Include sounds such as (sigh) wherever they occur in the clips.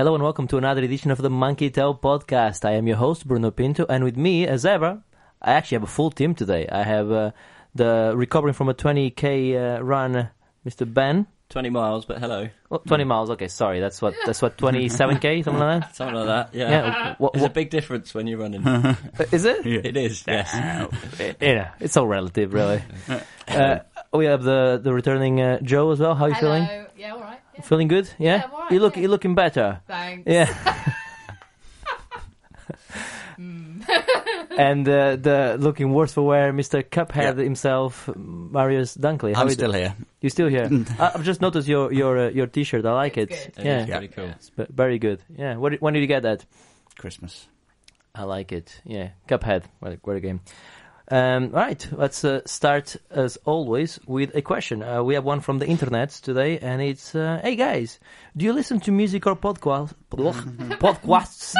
Hello and welcome to another edition of the Monkey Tail Podcast. I am your host, Bruno Pinto, and with me, as ever, I actually have a full team today. I have uh, the recovering from a 20k uh, run, Mr. Ben. 20 miles, but hello. Well, 20 miles. Okay, sorry. That's what. That's what. 27k, (laughs) something like that. Something like that, yeah. Yeah. What, There's a big difference when you're running. (laughs) is it? It is, yes. (laughs) Yeah, it's all relative, really. Uh, we have the the returning uh, Joe as well. How are you Hello. feeling? Yeah, all right. Yeah. Feeling good? Yeah. Yeah, I'm all right, you look. yeah. You're looking better. Thanks. Yeah. (laughs) (laughs) and uh, the looking worse for wear, Mr. Cuphead Yeah. himself, Marius Dunkley. How I'm you still do- here. You're still here? (laughs) I- I've just noticed your your uh, your T-shirt. I like It's it. good. It Yeah, is Yeah. pretty cool. It's very good. Yeah. What, when did you get that? Christmas. I like it. Yeah, Cuphead. What a, what a game. Um, right, let's uh, start as always with a question. Uh, we have one from the internet today, and it's: uh, Hey guys, do you listen to music or podcast? (laughs) podcasts?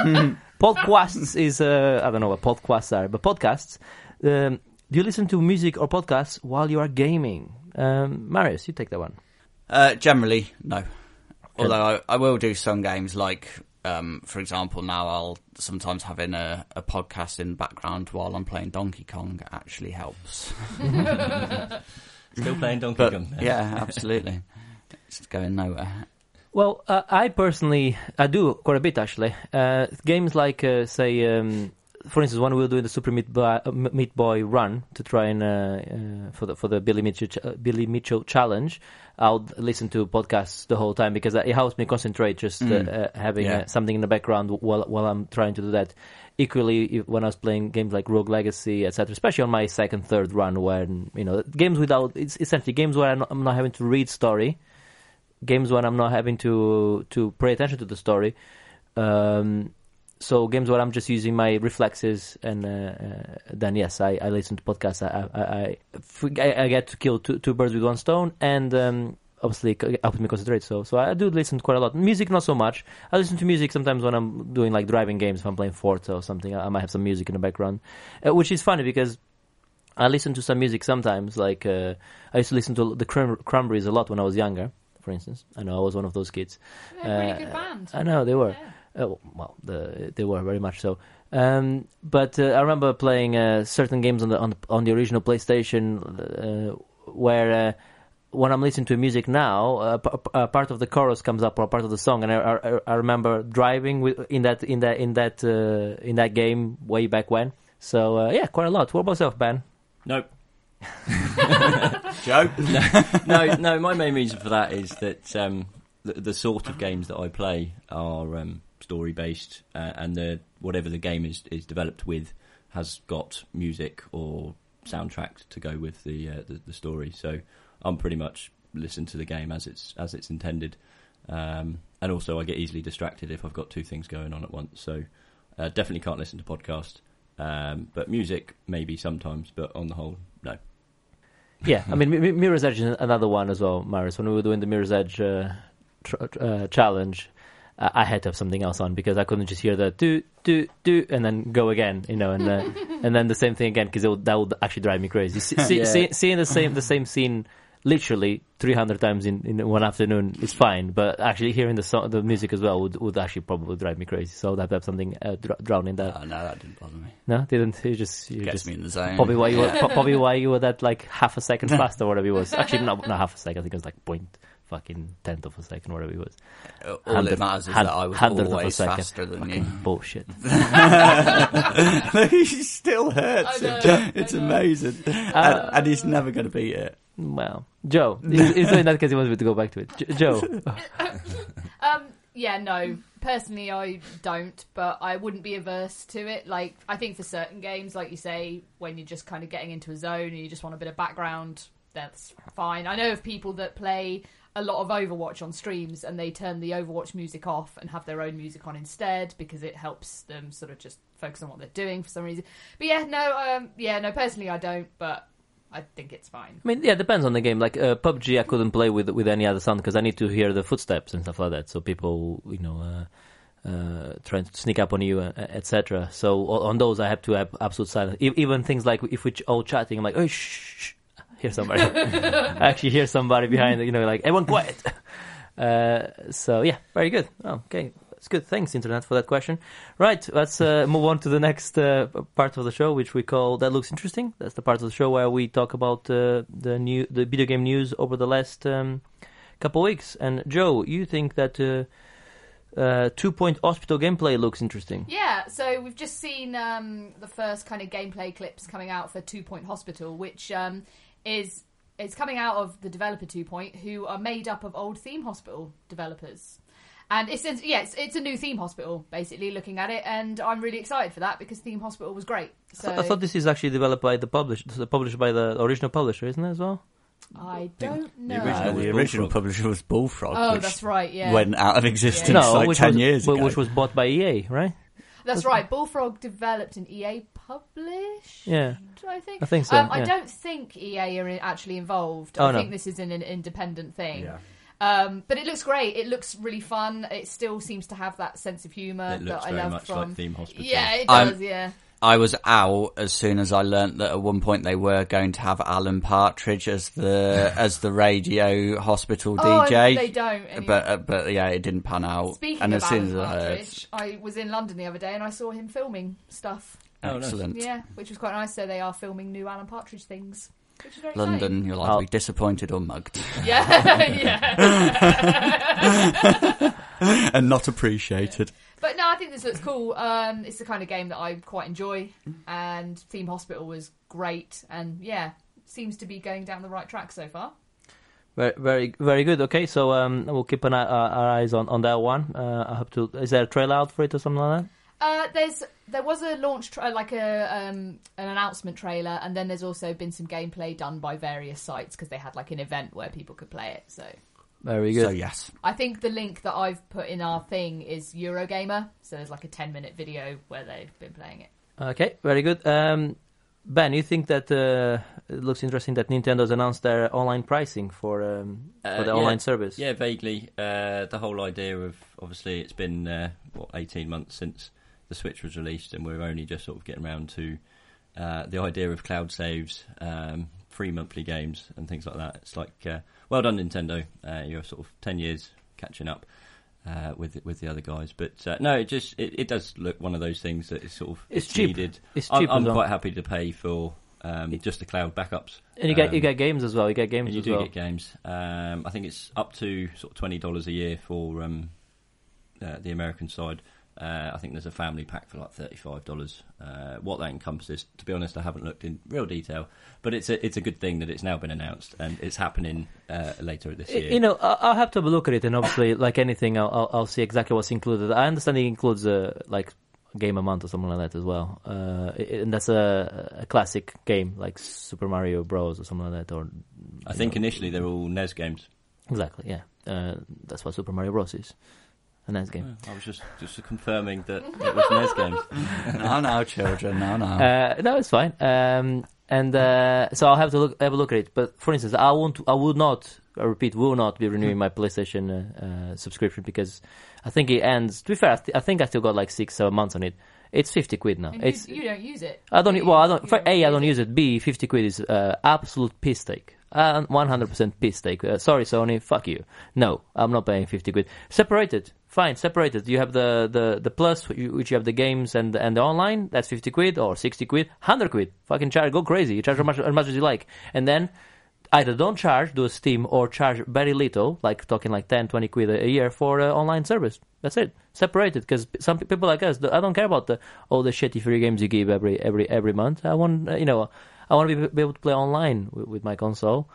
(laughs) podcasts is uh, I don't know what podcasts are, but podcasts. Um, do you listen to music or podcasts while you are gaming? Um, Marius, you take that one. Uh, generally, no. Although I, I will do some games, like, um, for example, now I'll sometimes having a, a podcast in the background while I'm playing Donkey Kong actually helps. Still playing (laughs) Donkey But Kong. yeah, absolutely. It's going nowhere. Well, uh, I personally, I do quite a bit actually. Uh, games like, uh, say, um, for instance, when we were doing the Super Meat, Boy, uh, Meat Boy run to try and uh, uh, for the for the Billy Mitchell uh, Billy Mitchell challenge, I would listen to podcasts the whole time because it helps me concentrate. Just uh, Mm. uh, having Yeah. uh, something in the background while while I'm trying to do that. Equally, when I was playing games like Rogue Legacy, etc., especially on my second, third run, when you know games without it's essentially games where I'm not, I'm not having to read story games when I'm not having to to pay attention to the story. Um, so games where I'm just using my reflexes, and uh, uh, then yes, I, I listen to podcasts. I I, I, I I get to kill two, two birds with one stone, and um, obviously it helps me concentrate. So so I do listen quite a lot. Music not so much. I listen to music sometimes when I'm doing like driving games. If I'm playing Forza or something, I, might have some music in the background, uh, which is funny because. I listen to some music sometimes. Like uh, I used to listen to the Cran- Cranberries a lot when I was younger. For instance, I know I was one of those kids. They're a pretty Uh, good band. I know they were. Yeah. Uh, well, the, they were very much so. Um, but uh, I remember playing uh, certain games on the on, on the original PlayStation, uh, where uh, when I'm listening to music now, uh, p- p- uh, part of the chorus comes up or part of the song, and I, I, I remember driving with, in that in that in that uh, in that game way back when. So uh, yeah, quite a lot. What about yourself, Ben? Nope. Joe? (laughs) no, no. My main reason for that is that um, the, the sort of games that I play are um, story based, uh, and the whatever the game is is developed with has got music or soundtrack to go with the uh, the, the story. So I'm pretty much listen to the game as it's as it's intended, um, and also I get easily distracted if I've got two things going on at once. So uh, definitely can't listen to podcast. Um, but music maybe sometimes, but on the whole, no. Yeah, I mean, Mi- Mirror's Edge is another one as well, Marius. When we were doing the Mirror's Edge uh, uh, challenge, uh, I had to have something else on because I couldn't just hear the do do do and then go again, you know, and uh, (laughs) and then the same thing again because that would actually drive me crazy. See, see, Yeah. see, seeing the same the same scene literally 300 times in, in one afternoon is fine, but actually hearing the song, the music as well would, would actually probably drive me crazy. So I'd have to have something uh, dr- drowning that. Oh, no, that didn't bother me. No, didn't. You just you Gets just me in the zone. Probably why you were, (laughs) Yeah. probably why you were that like half a second (laughs) faster, whatever it was. Actually, not not half a second. I think it was like point fucking tenth of a second, whatever it was. All Hundred- it matters is hun- that I was hundredth of a always second. faster than Fucking you. bullshit. (laughs) he still hurts I know, him. It's amazing. and, and he's never going to beat it. Well, Joe, he's, he's doing that because he wants me to go back to it. J- Joe, (laughs) (laughs) Um, yeah, no. Personally, I don't, but I wouldn't be averse to it. Like, I think for certain games, like you say, when you're just kind of getting into a zone and you just want a bit of background, that's fine. I know of people that play a lot of Overwatch on streams and they turn the Overwatch music off and have their own music on instead because it helps them sort of just focus on what they're doing for some reason. But yeah, no, um, yeah, no. Personally, I don't, but I think it's fine. I mean, yeah, it depends on the game. Like uh, PUBG, I couldn't play with with any other sound because I need to hear the footsteps and stuff like that. So people, you know, uh, uh, trying to sneak up on you, uh, etc. So on those, I have to have absolute silence. E- even things like if we're all chatting, I'm like, oh, shh, shh, hear somebody. (laughs) I actually hear somebody behind, you know, like everyone quiet. (laughs) Uh, so yeah, very good. Oh, okay, It's good. Thanks, internet, for that question. Right, let's uh, (laughs) move on to the next uh, part of the show, which we call "That Looks Interesting." That's the part of the show where we talk about uh, the new, the video game news over the last um, couple weeks. And Joe, you think that uh, uh, Two Point Hospital gameplay looks interesting? Yeah, so we've just seen um, the first kind of gameplay clips coming out for Two Point Hospital, which um, is is coming out of the developer Two Point, who are made up of old Theme Hospital developers. And it's it's- yeah, it's, it's a new theme hospital, basically looking at it, and I'm really excited for that because Theme Hospital was great. So I thought this is actually developed by the publish, published by the original publisher, isn't it as well? I don't the know. original Uh, the original publisher was Bullfrog, oh, which that's right. Yeah, went out of existence Yeah. no, like 10 was, years ago. which was bought by EA, right? that's right. Bullfrog developed and EA published. Yeah. I think. I think so, Um, I don't think EA are actually involved. Oh, I no. think this is an, an independent thing. Yeah. Um, but it looks great. It looks really fun. It still seems to have that sense of humour It looks that I very love much from. like Theme Hospital. yeah, it I'm- does. yeah. I was out as soon as I learnt that at one point they were going to have Alan Partridge as the (laughs) as the radio hospital Oh, DJ. they don't. Anyway. but uh, but yeah, it didn't pan out. Speaking and of as soon Alan as I heard, Partridge, I was in London the other day and I saw him filming stuff. Oh, nice. excellent. Yeah, which was quite nice. So they are filming new Alan Partridge things, which is London, you'll either I'll- be disappointed or mugged. (laughs) Yeah, yeah. (laughs) and not appreciated. But no, I think this looks cool. Um, it's the kind of game that I quite enjoy, and Theme Hospital was great, and yeah, seems to be going down the right track so far. Very, very, very good. Okay, so um, we'll keep an eye, uh, our eyes on, on that one. Uh, I hope to. Is there a trailer out for it or something like that? Uh, there's there was a launch tra- like a um, an announcement trailer, and then there's also been some gameplay done by various sites because they had like an event where people could play it. So Very good. So yes, I think the link that I've put in our thing is Eurogamer. So there's like a 10 minute video where they've been playing it. Okay, very good. Um, ben, you think that uh, it looks interesting that Nintendo's announced their online pricing for um, Uh, for the yeah. online service? Yeah, vaguely. Uh, the whole idea of obviously it's been uh, what eighteen months since the Switch was released, and we're only just sort of getting around to uh, the idea of cloud saves, um, free monthly games, and things like that. It's like uh, well done, Nintendo. Uh, you're sort of ten years catching up. Uh, with with the other guys, but uh, no, it just it, it does look one of those things that is sort of It's cheap. needed. It's I'm, cheap I'm quite happy to pay for um, just the cloud backups. And you get you Um, get games as well. You get games you as do well. get games. Um, I think it's up to sort of twenty dollars a year for um, uh, the American side. Uh, I think there's a family pack for like thirty-five dollars. Uh, what that encompasses, to be honest, I haven't looked in real detail, but it's a it's a good thing that it's now been announced and it's happening uh, later this year. You know, I'll have to have a look at it, and obviously, (laughs) like anything, I'll, I'll, see exactly what's included. I understand it includes uh, like a game a month or something like that as well, uh, and that's a, a classic game like Super Mario Bros. or something like that. Or I think know. initially they're all NES games. exactly, yeah, uh, that's what Super Mario Bros. is. A NES game. I was just just confirming that it was NES games. (laughs) no, no, children, no, no. Uh, no, it's fine. Um, and uh, so I'll have to look have a look at it. But for instance, I won't. I would not. I repeat, will not be renewing my PlayStation uh, uh, subscription because I think it ends. To be fair, I, th- I think I still got like six, seven months on it. It's fifty quid now. And It's you, you don't use it. I don't. do Well. I don't. For A, I don't use it. B, fifty quid is uh, absolute piss take. Hundred percent piss take. Uh, sorry, Sony. Fuck you. No, I'm not paying fifty quid. Separated. Fine, separated. You have the the the plus, which you have the games and and the online. That's fifty quid or sixty quid, hundred quid. Fucking charge. Go crazy. You charge as much as much as you like, and then. Either don't charge, do a Steam, or charge very little, like talking like 10, 20 quid a a year for uh, online service. That's it. Separated, because some people like us, I don't care about the all the shitty free games you give every every every month. I want, uh, you know, I want to be, be able to play online with, with my console,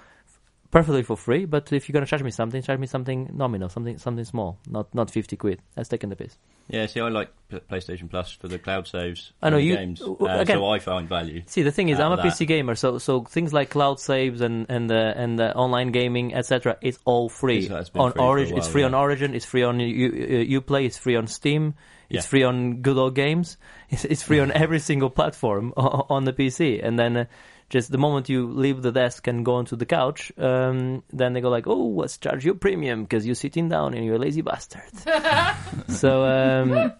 perfectly for free. But if you're gonna charge me something, charge me something nominal, something something small, not not fifty quid. That's taking the piss. Yeah, see, I like P- PlayStation Plus for the cloud saves. I know you- games, uh, again- so I find value. See, the thing is, I'm a that. PC gamer, so so things like cloud saves and and uh, and uh, online gaming, etc., is all free It's- on free for a Origin. it's free yeah. on Origin. It's free on U, uh, UPlay. It's free on Steam. It's Yeah. free on Good Old Games. (laughs) It's, it's free on every single platform (laughs) o- on the PC. And then uh, just the moment you leave the desk and go onto the couch, um, then they go like, "Oh, let's charge you premium because you're sitting down and you're a lazy bastard." (laughs) so. Um,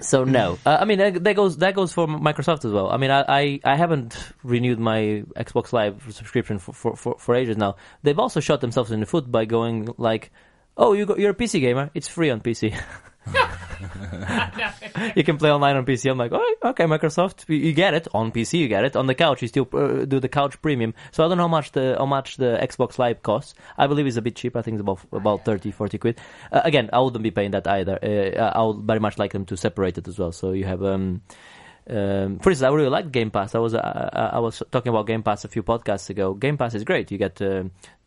so no, uh, I mean that, that goes that goes for Microsoft as well. I mean, I, I, I haven't renewed my Xbox Live subscription for, for, for, for ages now. They've also shot themselves in the foot by going like, "Oh, you go, you're a PC gamer. It's free on PC." (laughs) you can play online on PC. I'm like, oh, okay, Microsoft, you, get it on PC. You get it on the couch. You still uh, do the couch premium. So I don't know how much the how much the Xbox Live costs. I believe it's a bit cheap. I think it's about about 30, 40 quid. Uh, again, I wouldn't be paying that either. Uh, I would very much like them to separate it as well. So you have. Um, um, for instance, I really like Game Pass. I was uh, I was talking about Game Pass a few podcasts ago. Game Pass is great. You get uh,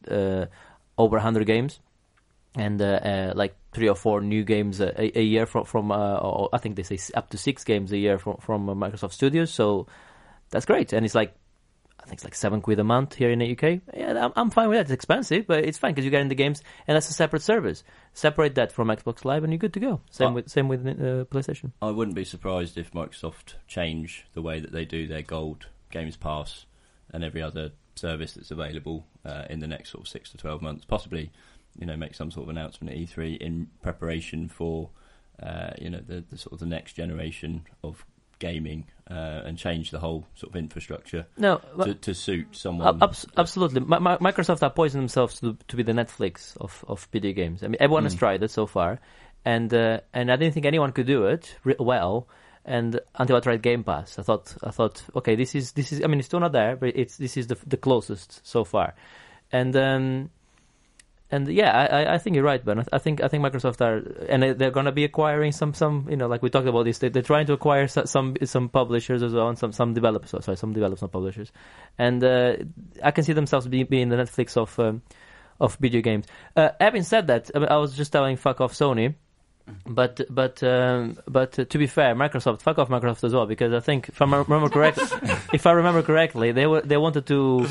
uh, over 100 games and uh, uh, like three or four new games a, a year from from uh, or I think they say up to six games a year from from uh, Microsoft Studios. So that's great, and it's like I think it's like seven quid a month here in the UK. Yeah, I'm, I'm fine with that. It's expensive, but it's fine because you get in the games, and that's a separate service. Separate that from Xbox Live, and you're good to go. Same with same with uh, PlayStation. I wouldn't be surprised if Microsoft change the way that they do their Gold Games Pass and every other service that's available uh, in the next sort of six to twelve months. Possibly, you know, make some sort of announcement at E3 in preparation for, uh, you know, the, the sort of the next generation of gaming uh, and change the whole sort of infrastructure No, to, to suit Ab- someone. abs- absolutely. Mi- Microsoft are poisoning themselves to, to be the Netflix of, of video games. I mean, everyone has Mm. tried it so far, and uh, and I didn't think anyone could do it re- well. And until I tried Game Pass, I thought I thought, okay, this is this is. I mean, it's still not there, but it's this is the the closest so far. And um, and yeah, I, I- think you're right, Ben. I, think I think Microsoft are, and they- they're going to be acquiring some some you know like we talked about this. They, they're trying to acquire some some publishers as well, and some some developers. Sorry, some developers, not publishers. And uh, I can see themselves being being the Netflix of um, of video games. Uh, having said that, I, mean, I was just telling fuck off Sony. But but um, but uh, to be fair, Microsoft fuck off Microsoft as well because I think if I remember correctly, (laughs) if I remember correctly, they were they wanted to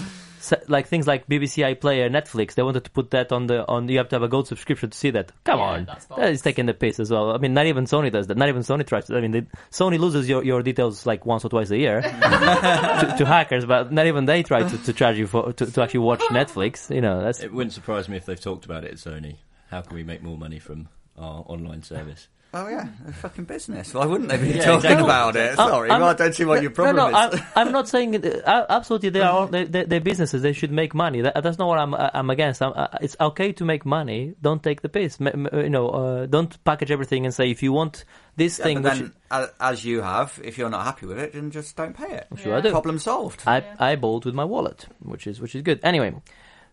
like things like BBC iPlayer, Netflix. They wanted to put that on the on. You have to have a gold subscription to see that. Come Yeah, on, that's that is bollocks. taking the piss as well. I mean, not even Sony does that. Not even Sony tries. To, I mean, they, Sony loses your, your details like once or twice a year (laughs) to, to hackers, but not even they try to, to charge you for to, to actually watch (laughs) Netflix. You know, that's it wouldn't surprise me if they've talked about it at Sony. How can we make more money from our online service? Oh yeah, a fucking business. Why wouldn't they be Yeah, talking exactly. about it? Sorry, I'm- well, I don't see what your problem no, no, is. I'm, I'm not saying it, uh, absolutely they are (laughs) they, they, they're businesses. They should make money. That, that's not what I'm I'm against. I'm, uh, it's okay to make money. Don't take the piss. M- m- you know, uh, don't package everything and say if you want this Yeah, thing. but then, a- as you have, if you're not happy with it, then just don't pay it. sure I do. Problem solved. I Yeah. I bought with my wallet, which is which is good. Anyway,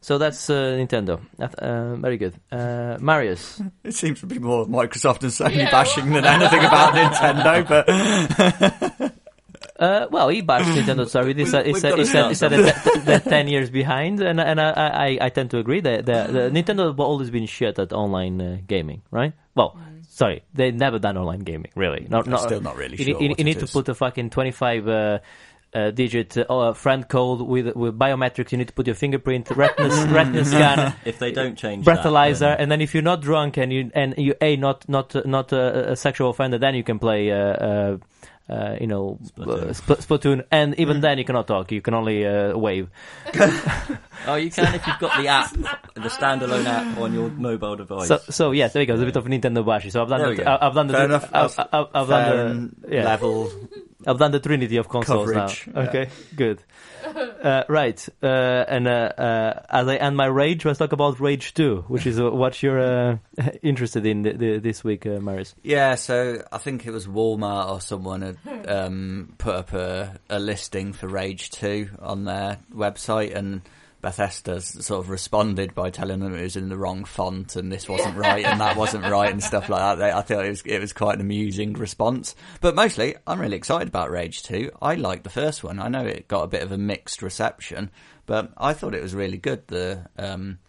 so that's uh, Nintendo. That, uh, very good. Uh, Marius. (laughs) It seems to be more Microsoft and Sony Yeah, bashing than anything about (laughs) Nintendo, but (laughs) Uh, well, he bashed Nintendo. Sorry, he said, he said, he said, he said they're ten years behind, and and I, I, I tend to agree that the, the Nintendo have always been shit at online uh, gaming, right? Well, sorry, they've never done online gaming, really. Not, not, still not really you, sure need- you, what you it need to put a fucking twenty-five. Uh, uh, digit uh, friend code with with biometrics. You need to put your fingerprint, retina, (laughs) retina scan, If they don't change that, breathalyzer, then- and then if you're not drunk and you and you a not not not a, a sexual offender, then you can play. Uh, uh, uh, you know, Splatoon. uh, Spl- Splatoon, and even then you cannot talk. You can only uh, wave. (laughs) Oh, you can if you've got the app, the standalone app on your mobile device. So, so yes, there you go. There's a bit of Nintendo bashi. So I've done the. I've done the, Fair enough. I've, I've, I've fair done the, yeah, level. I've done the trinity of consoles Coverage, now. yeah. Okay, good. Uh, right, uh, and uh, uh, as I end my rage, let's talk about Rage Two, which is uh, what you're uh, (laughs) interested in th- th- this week, uh, Marius. Yeah, so I think it was Walmart or someone had um, put up a, a listing for Rage 2 on their website, and Bethesda's sort of responded by telling them it was in the wrong font and this wasn't right and that wasn't right and stuff like that. They, I thought it was it was quite an amusing response. But mostly, I'm really excited about Rage 2. I liked the first one. I know it got a bit of a mixed reception, but I thought it was really good. The um,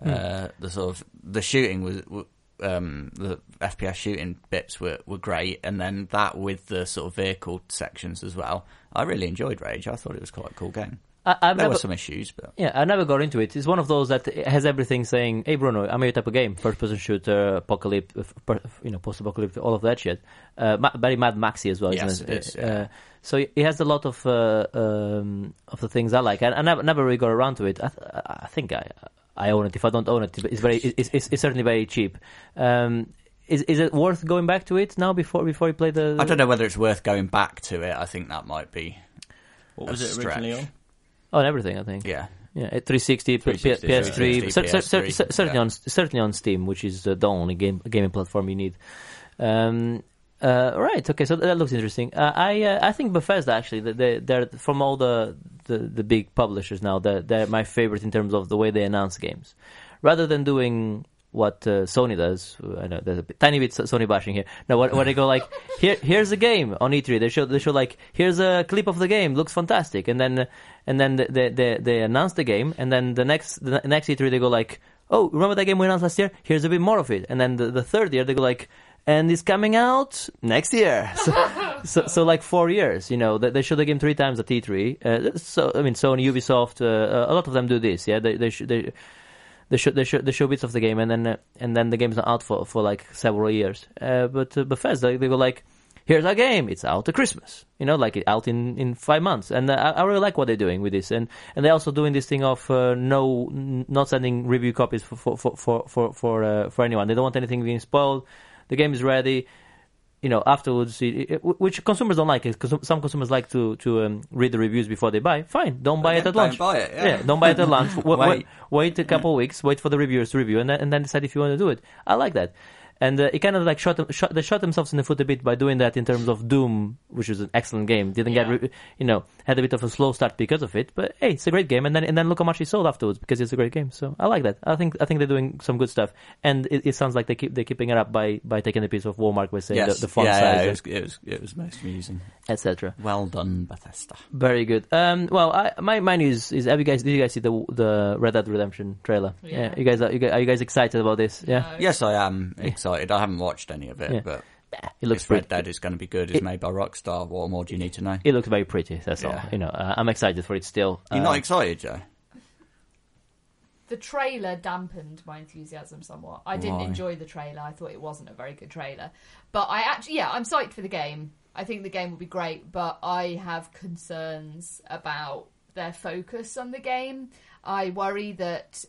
uh, the sort of the shooting was. Um, the FPS shooting bits were, were great, and then that with the sort of vehicle sections as well. I really enjoyed Rage. I thought it was quite a cool game. I, I've There never, were some issues, but Yeah, I never got into it. It's one of those that has everything saying, "Hey, Bruno, I'm your type of game: first-person shooter, apocalypse, you know, post-apocalypse, all of that shit." Uh, ma- very Mad Maxi as well, Yes, isn't it it? is, Uh, so it has a lot of uh, um, of the things I like. I, I never, never really got around to it. I, th- I think I, I own it. If I don't own it, it's very, it's, it's, it's certainly very cheap. Um, is is it worth going back to it now before before you play the? I don't know whether it's worth going back to it. I think that might be, what was it originally stretch. on? On everything. I think. yeah. Yeah, at 360, P- 360, PS3, 360, cer- cer- cer- PS3, cer- certainly yeah. on certainly on Steam, which is uh, the only game gaming platform you need. Um, uh, right. Okay. So that looks interesting. Uh, I uh, I think Bethesda actually they they're from all the the, the big publishers now. They're, they're my favorite in terms of the way they announce games, rather than doing what uh, Sony does. I know there's a tiny bit Sony bashing here. No, when, they go like (laughs) here here's a game on E3, they show they show like here's a clip of the game, looks fantastic, and then and then they they they announce the game, and then the next the next E3 they go like oh remember that game we announced last year? Here's a bit more of it, and then the, the third year they go like and it's coming out next year. (laughs) So, so, so like four years, you know, they, they show the game three times at E3. Uh, so I mean, Sony, Ubisoft, uh, a lot of them do this. Yeah, they they sh- they. They show, they, show, bits of the game and then uh, and then the game's not out for, for like several years. Uh, but uh, Bethesda they were like, here's our game, it's out at Christmas, you know, like out in, in five months. And uh, I, I really like what they're doing with this, and and they're also doing this thing of uh, no n- not sending review copies for for for for for for, uh, for anyone. They don't want anything being spoiled. The game is ready. You know, afterwards, it, it, which consumers don't like, it. because some consumers like to to um, read the reviews before they buy. Fine, don't buy it at Don't buy it, yeah. don't buy it at launch. (laughs) Wait, Wait. wait, a couple of weeks, wait for the reviewers to review, and then, and then decide if you want to do it. I like that. And uh, it kind of like shot, shot they shot themselves in the foot a bit by doing that in terms of Doom, which was an excellent game. Didn't Yeah. get, re- you know, had a bit of a slow start because of it, but hey, it's a great game. And then and then look how much it sold afterwards because it's a great game. So I like that. I think I think they're doing some good stuff, and it, it sounds like they keep they're keeping it up by by taking a piece of Walmart by saying yes, the, the font yeah, size, yeah, it was, it was it was most amusing. Etc. Well done, Bethesda. Very good. Um, well, I, my my news is: Have you guys did you guys see the the Red Dead Redemption trailer? Yeah. you guys are you guys, are you guys excited about this? Yeah, No. Yes, I am excited. I haven't watched any of it, Yeah. but it looks if Red pretty. Dead is going to be good. It's It- made by Rockstar. What more do you need to know? It looks very pretty. That's all. You know, uh, I'm excited for it still. You're Uh, not excited, Joe? The trailer dampened my enthusiasm somewhat. I didn't Why? enjoy the trailer. I thought it wasn't a very good trailer. But I actually, yeah, I'm psyched for the game. I think the game will be great, but I have concerns about their focus on the game. I worry that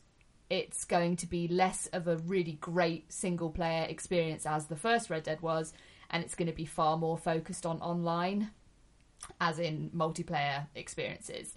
it's going to be less of a really great single player experience as the first Red Dead was, and it's going to be far more focused on online, as in multiplayer experiences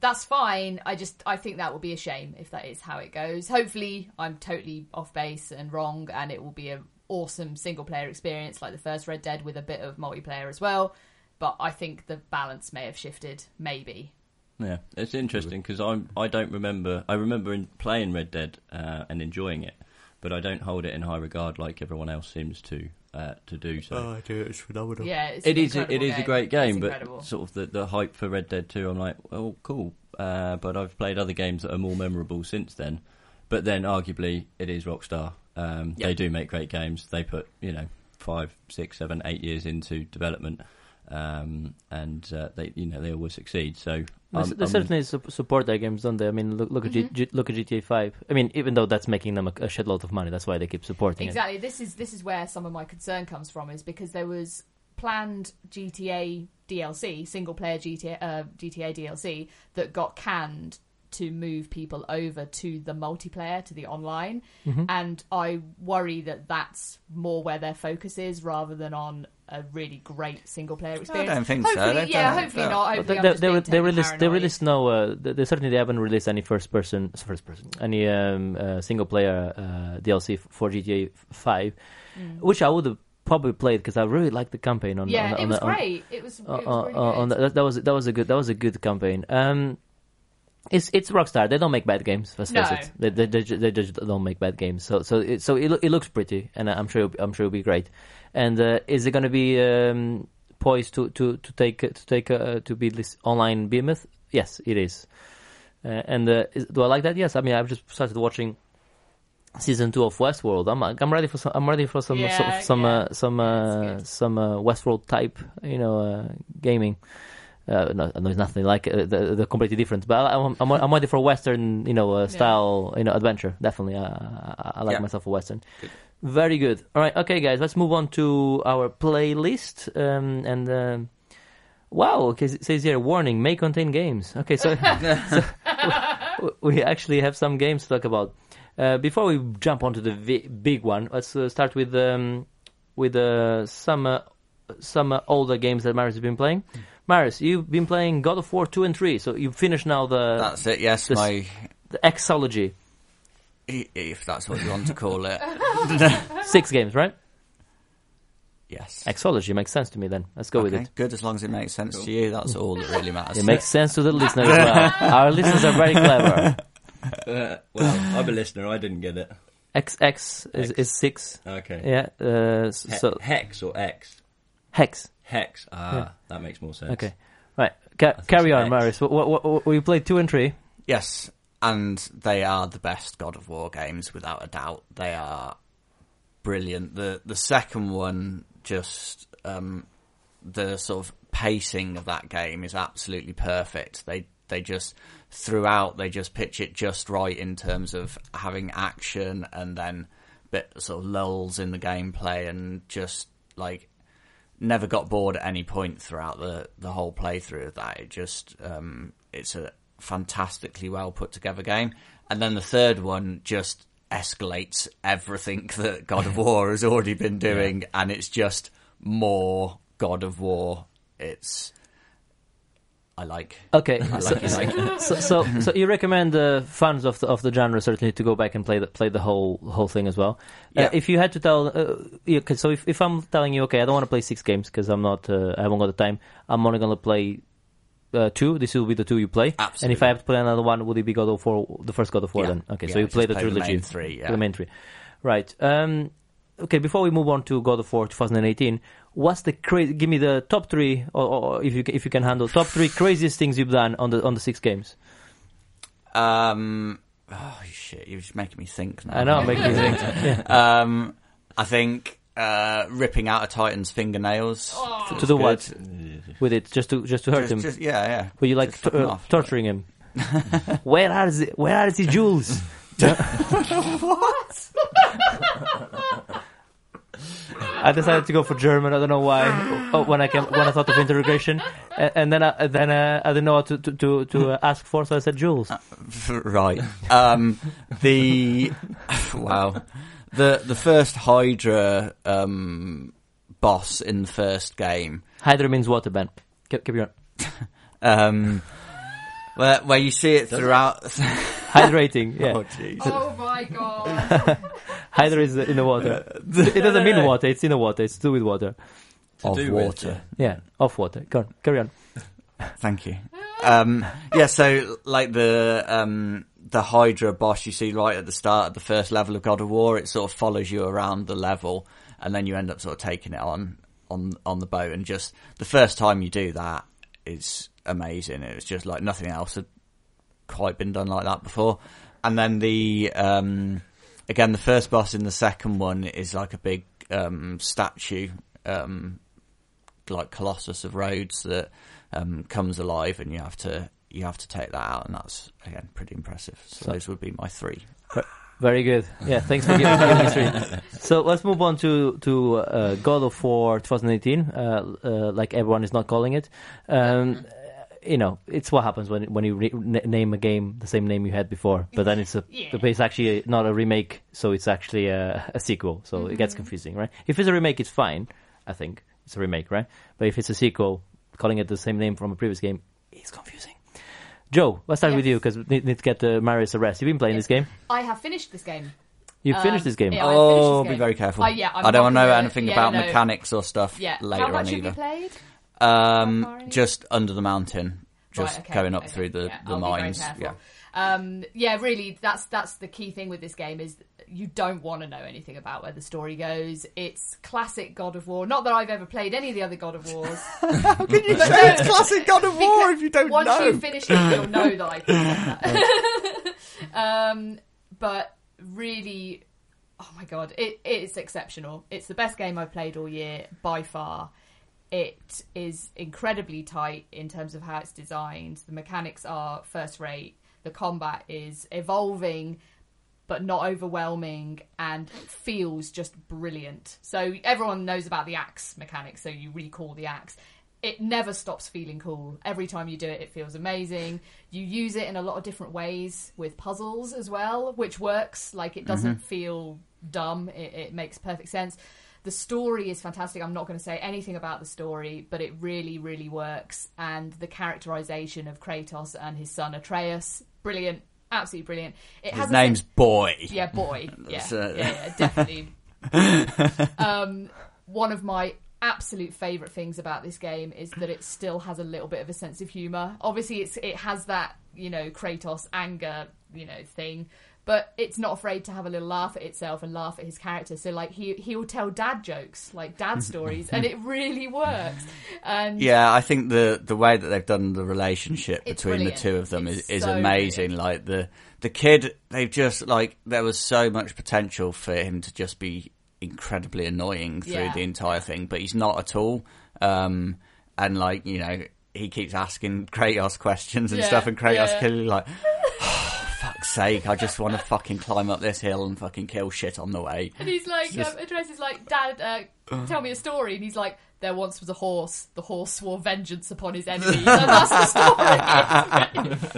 that's fine. I just I think that will be a shame if that is how it goes. Hopefully, I'm totally off base and wrong, and it will be an awesome single player experience like the first Red Dead with a bit of multiplayer as well. But I think the balance may have shifted, maybe. Yeah, it's interesting because I I don't remember. I remember in playing Red Dead uh, and enjoying it, but I don't hold it in high regard like everyone else seems to uh, to do. So I do. It's phenomenal. Yeah, it's it an is a, it incredible is a great It's game, but incredible. sort of the, the hype for Red Dead Two, I'm like, oh, cool. Uh, but I've played other games that are more memorable since then. But then, arguably, it is Rockstar. Um, Yeah. They do make great games. They put you know five, six, seven, eight years into development, um, and uh, they you know they always succeed. So They, I'm- they I'm- certainly su- support their games, don't they? I mean, look, look at G-. G- look at GTA Five. I mean, even though that's making them a, a shitload of money, that's why they keep supporting Exactly. This is this is where some of my concern comes from, is because there was planned GTA DLC, single player GTA uh, GTA DLC that got canned to move people over to the multiplayer, to the online, it. Mhm. and I worry that that's more where their focus is rather than on a really great single player experience. I don't think so. hopefully, They've yeah, done hopefully well. not. Hopefully, they, they, they, they released they released no uh, they, they certainly they haven't released any first person first person any um, uh, single player uh, DLC for GTA Five, Mm. which I would have probably played because I really liked the campaign on yeah, on, on, it was on, great. It was, it was really uh, on good. that, that was that was a good that was a good campaign. Um, it's it's Rockstar. They don't make bad games. Let's face No. it. They, they, they, they just don't make bad games. So so it, so it, it looks pretty, and I'm sure I'm sure it'll be great. And uh, is it going to be um, poised to to to take to take uh, to be this online behemoth? Yes, it is. Uh, and uh, is, do I like that? Yes. I mean, I've just started watching season two of Westworld. I'm I'm ready for some. I'm ready for some Yeah, some some yeah. uh, some uh, some uh, Westworld type, you know, uh, gaming. Uh, no, no, it's nothing like uh, the, the completely different. But I, I'm, I'm I'm ready for Western, you know, uh, style, you know, adventure. Definitely, uh, I, I like Yeah. myself a Western. Good. Very good. All right, okay, guys, let's move on to our playlist. Um, and um wow, okay, it says here, warning, may contain games. Okay, so, (laughs) (laughs) so we, we actually have some games to talk about. Uh, before we jump onto the vi- big one, let's uh, start with um, with uh, some uh, some uh, older games that Marius has been playing. Marius, you've been playing God of War two and three, so you've finished now the That's it. Yes, this- my the Exology if that's what you want to call it. (laughs) six games, right? Yes. Exology makes sense to me. Then let's go with it. Good, as long as it makes sense to you. That's all that really matters. It makes sense to the listener as well. (laughs) Our listeners are very clever. Uh, well, I'm a listener. I didn't get it. X X is, X. is six. Okay. Yeah. Uh, s- He- so hex or X? Hex. Hex. Ah, Yeah. that makes more sense. Okay. Right. Ca- carry on, X. Marius. What, what, what, we played two and three. Yes, and they are the best God of War games without a doubt. They are brilliant. The the second one just um, the sort of pacing of that game is absolutely perfect. They they just throughout they just pitch it just right in terms of having action and then bit sort of lulls in the gameplay and just like never got bored at any point throughout the the whole playthrough of that. It just um, it's a fantastically well put together game. And then the third one just escalates everything (laughs) that God of War has already been (laughs) doing, and it's just more God of War. It's I like. Okay. I so, like. Like, so, so, so you recommend uh, fans of the of the genre certainly to go back and play the play the whole whole thing as well. Uh, Yeah. if you had to tell, uh, yeah, so if, if I'm telling you, okay, I don't want to play six games because I'm not, uh, I haven't got the time. I'm only going to play uh, two. This will be the two you play. Absolutely. And if I have to play another one, would it be God of War, the first God of War Yeah. then? Okay, Yeah, so you play the play the trilogy, main three, yeah. the main three, right? Um, okay, before we move on to God of War 2018, what's the crazy? Give me the top three, or, or if you if you can handle top three craziest things you've done on the on the six games. um, oh shit! You're just making me think now. I know, I'm making you think. Yeah. (laughs) Um, I think uh, ripping out a Titan's fingernails. Oh. To do good. what with it? Just to just to hurt Just, him? just- yeah, yeah. Were you like t- fuck uh, off. torturing him? (laughs) where are the Where are the jewels? (laughs) I decided to go for German. I don't know why. Oh, when I came, when I thought of integration, and, and then I, then uh, I didn't know what to to to, to uh, ask for, so I said jewels. right. Um, the (laughs) wow, the the first Hydra um, boss in the first game, Hydra means water, Ben. Keep, keep going. (laughs) um, where where you see it throughout. (laughs) Hydrating. Yeah, oh jeez. Oh my god. (laughs) Hydra is in the water. (laughs) It doesn't mean water. It's in the water. It's to do with water. To Of do with, water. Yeah, off water. Go on, carry on. Thank you. Um, yeah, so like the um, the Hydra boss you see right at the start of the first level of God of War, it sort of follows you around the level, and then you end up sort of taking it on on on the boat. And just the first time you do that is amazing. It was just like nothing else had quite been done like that before. And then the um, again the first boss in the second one is like a big um, statue. Um, like Colossus of Rhodes that um, comes alive, and you have to you have to take that out, and that's again pretty impressive. So, So- those would be my three. Very good. Yeah, thanks for giving, giving me three. (laughs) So let's move on to to uh, God of War 2018. Uh, uh, like everyone is not calling it. Um, you know, it's what happens when when you re- name a game the same name you had before, but then it's a (laughs) Yeah. it's actually not a remake, so it's actually a, a sequel. So it gets confusing, right? If it's a remake, it's fine. I think it's a remake, right? But if it's a sequel, calling it the same name from a previous game, it's confusing. Joe, let's start with you because we need, need to get uh, Marius arrest. You've been playing Yes. this game. I have finished this game. You've Um, finished this game. yeah. I finished this oh, be very careful. Uh, yeah, I'm I don't not know anything yeah, about no. mechanics or stuff Yeah. later How much on have either. you played? Um, How far in it? just under the mountain, just Right, okay, going up okay, through the, yeah, the I'll mines. Yeah. Um, yeah, really, that's that's the key thing with this game is you don't want to know anything about where the story goes. It's classic God of War. Not that I've ever played any of the other God of Wars. (laughs) (laughs) How can you say it's classic God of War if you don't Once know? Once you finish it, you'll know that I can that. (laughs) um, but really, oh my god, it, it's exceptional. It's the best game I've played all year by far. It is incredibly tight in terms of how it's designed. The mechanics are first rate. The combat is evolving, but not overwhelming, and feels just brilliant. So everyone knows about the axe mechanics. So you recall the axe. It never stops feeling cool. Every time you do it, it feels amazing. You use it in a lot of different ways with puzzles as well, which works. Like it doesn't mm-hmm. feel dumb. It, it makes perfect sense. The story is fantastic. I'm not going to say anything about the story, but it really, really works. And the characterization of Kratos and his son Atreus, brilliant, absolutely brilliant. It His has name's sen- Boy. yeah, boy, (laughs) yeah, uh, yeah, yeah, definitely. (laughs) um, one of my absolute favorite things about this game is that it still has a little bit of a sense of humor. Obviously, it's it has that you know Kratos anger you know thing, but it's not afraid to have a little laugh at itself and laugh at his character. So like he he will tell dad jokes, like dad (laughs) stories, and it really works. And Yeah, I think the the way that they've done the relationship between brilliant. the two of them is, It's is so amazing. Like the the kid, they've just like there was so much potential for him to just be incredibly annoying through Yeah. the entire thing, but he's not at all. Um, and like you know, he keeps asking Kratos questions and Yeah, stuff, and Kratos yeah. clearly like. (laughs) "Oh, Fuck's sake! I just want to fucking climb up this hill and fucking kill shit on the way. And he's like, Just- um, Atreus is like, Dad, uh, tell me a story. And he's like, there once was a horse. The horse swore vengeance upon his enemies. and that's the story. (laughs)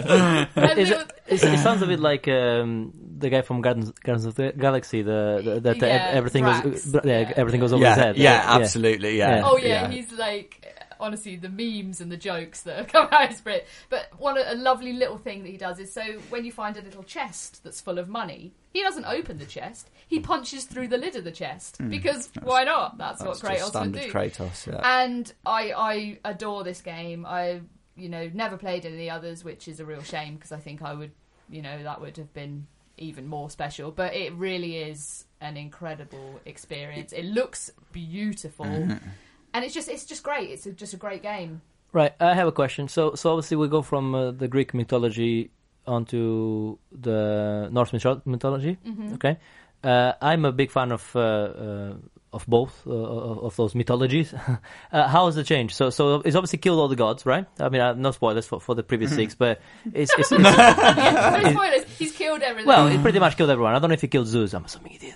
It it, it sounds a bit like um, the guy from Guardians, Guardians of the Galaxy. The, the that Yeah, everything Drax. goes, yeah, Yeah. everything goes over yeah, his head. yeah, absolutely, yeah. Yeah. Oh yeah, he's like honestly the memes and the jokes that have (laughs) come out of his Brit. But one a lovely little thing that he does is so when you find a little chest that's full of money, he doesn't open the chest. He punches through the lid of the chest mm, because why not? That's. That's what Kratos would do. Kratos. Yeah. And I I adore this game. I you know never played any of the others, which is a real shame because I think I would you know that would have been even more special. But it really is an incredible experience. It looks beautiful, mm-hmm. And it's just it's just great. It's a, just a great game. Right, I have a question. So, so obviously we go from uh, the Greek mythology onto the Norse mythology. Mm-hmm. Okay, uh, I'm a big fan of uh, uh, of both uh, of of those mythologies. (laughs) uh, how has it changed? So, so it's obviously killed all the gods, right? I mean, uh, no spoilers for, for the previous six, but it's, it's, (laughs) it's yeah, no spoilers. He's killed everything. well, he pretty much killed everyone. I don't know if he killed Zeus. I'm assuming he did.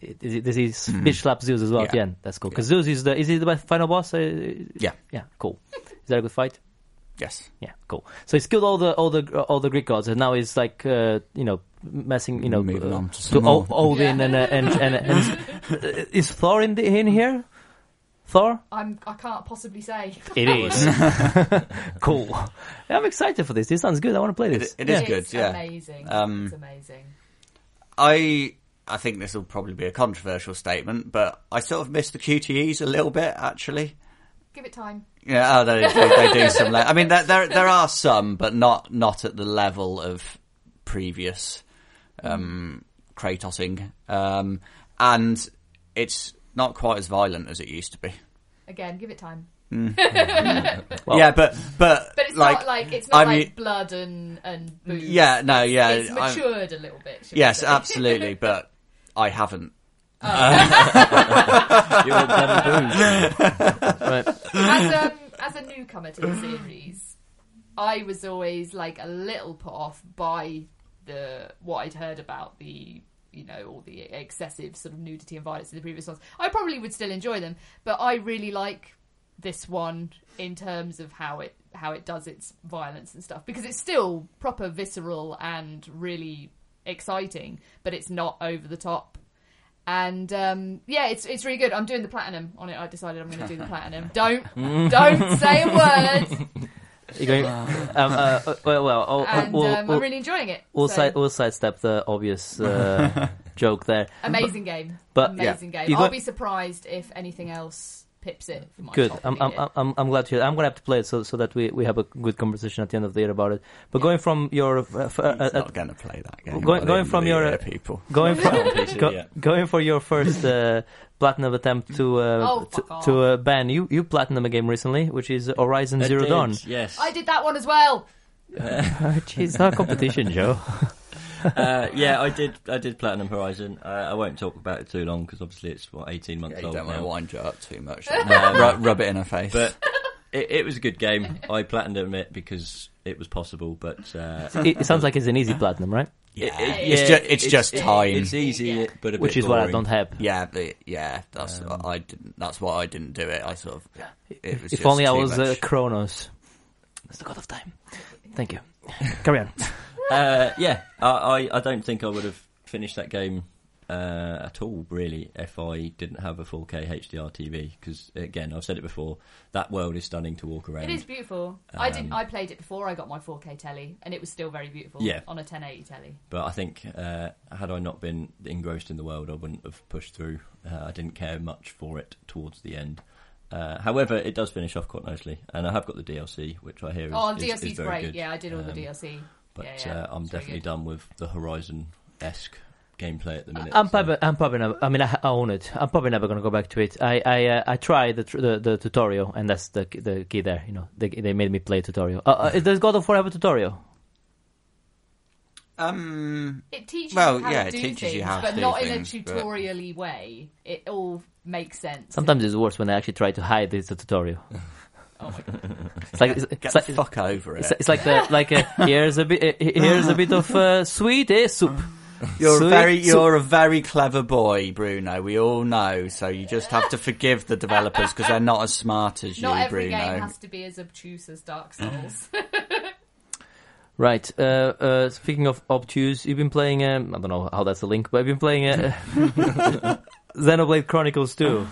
(laughs) Is he, does he bitch slap Zeus as well? Mm-hmm. Yeah. Yeah, that's cool. Because Zeus is the is he the final boss? Uh, Yeah. yeah, cool. Is that a good fight? Yes. Yeah, cool. So he's killed all the all the all the Greek gods, and now he's like uh, you know messing you know Moving uh, on to to some o- Odin Yeah. and, uh, and and and (laughs) is Thor in the, in here? Thor? I'm I can't possibly say. It (laughs) is (laughs) cool. I'm excited for this. This sounds good. I want to play It- this. it is Yeah. good, It's yeah. amazing. Um, it's amazing. I I think this will probably be a controversial statement, but I sort of miss the QTEs a little bit, actually. Give it time. Yeah, oh, they, do, they do some. Le- I mean, there, there there are some, but not not at the level of previous um, Kratosing, um, and it's not quite as violent as it used to be. Again, give it time. (laughs) Well- yeah, but but, But it's like, not like it's not I like blood and and boobs. yeah, no, yeah, it's I'm- matured a little bit. yes, absolutely, but (laughs) I haven't. (laughs) You're a. Right. as um as a newcomer to the series, I was always like a little put off by the what I'd heard about the you know all the excessive sort of nudity and violence in the previous ones. I probably would still enjoy them, but I really like this one in terms of how it how it does its violence and stuff because it's still proper visceral and really exciting, but it's not over the top. And um, yeah, it's it's really good. I'm doing the platinum on it. I decided I'm going to do the platinum. (laughs) Don't don't say a word. (laughs) You're going, um, uh, uh, well, well, And we'll, um, we'll, I'm really enjoying it. we'll, So, side, we'll sidestep the obvious uh, (laughs) joke there. amazing game. but- yeah. amazing game. You I'll got- be surprised if anything else pips it. For Good. I'm, I'm. I'm, I'm glad to hear. that. I'm gonna have to play it so so that we, we have a good conversation at the end of the year about it. But going from your uh, f- uh, uh, not going to play that game. going- going from your, year, uh, people. going (laughs) from go, going for your first uh, (laughs) platinum attempt to uh, Oh, to, fuck to uh, Ben you you platinum a game recently, which is Horizon I Zero did, Dawn. Yes. I did that one as well. (laughs) Gee, it's not competition, Joe. (laughs) uh, yeah, I did. I did Platinum Horizon. Uh, I won't talk about it too long because obviously it's what eighteen months Yeah, you old don't want now. to wind you up too much. (laughs) rub, rub it in her face. But it, it was a good game. I platinumed it because it was possible, but uh, it, it sounds like it's an easy platinum, right? yeah, it- it- it's, yeah, just it's it's- just it- time. it's easy, Yeah. but a Which bit is what I don't have. yeah, but yeah, that's Um, I didn't. That's why I didn't do it. I sort of. It was If just only I too was uh. Kronos. That's the god of time. Thank you. Carry on. (laughs) Uh, yeah, I, I, I don't think I would have finished that game uh, at all, really, if I didn't have a 4K HDR TV. Because again, I've said it before, that world is stunning to walk around. It is beautiful. I didn't. Um, I played it before I got my 4K telly, and it was still very beautiful. Yeah. on a 1080 telly. But I think uh, had I not been engrossed in the world, I wouldn't have pushed through. Uh, I didn't care much for it towards the end. Uh, however, it does finish off quite nicely, and I have got the DLC, which I hear is, oh, is, DLC's is very great. good. Yeah, I did all the Um, DLC. But yeah, yeah, uh, I'm it's definitely done with the Horizon esque gameplay at the minute. I'm so- probably, I'm probably never. I mean, I, I own it. I'm probably never going to go back to it. I, I, uh, I tried the, the the tutorial, and that's the the key there. You know, they they made me play a tutorial. Uh, uh, does God of War have a tutorial? Um, It teaches Well, you how yeah, to it do teaches you things, how to but do not things, in a but- tutorial-y way. It all makes sense. Sometimes it's worse when they actually try to hide it's a tutorial. (laughs) Oh my God. (laughs) It's like it's, get it's the like, fuck over it. it's, it's like the like a, (laughs) here's a bit uh, here's a bit of uh, sweet eh, soup. (laughs) You're Sweet a very, you're a very clever boy, Bruno. We all know. So you just have to forgive the developers because they're not as smart as Not you, every Bruno. game has to be as obtuse as Dark Souls. Right. Uh, uh, speaking of obtuse, you've been playing. Um, I don't know how that's a link, but I've been playing uh, Xenoblade Chronicles 2.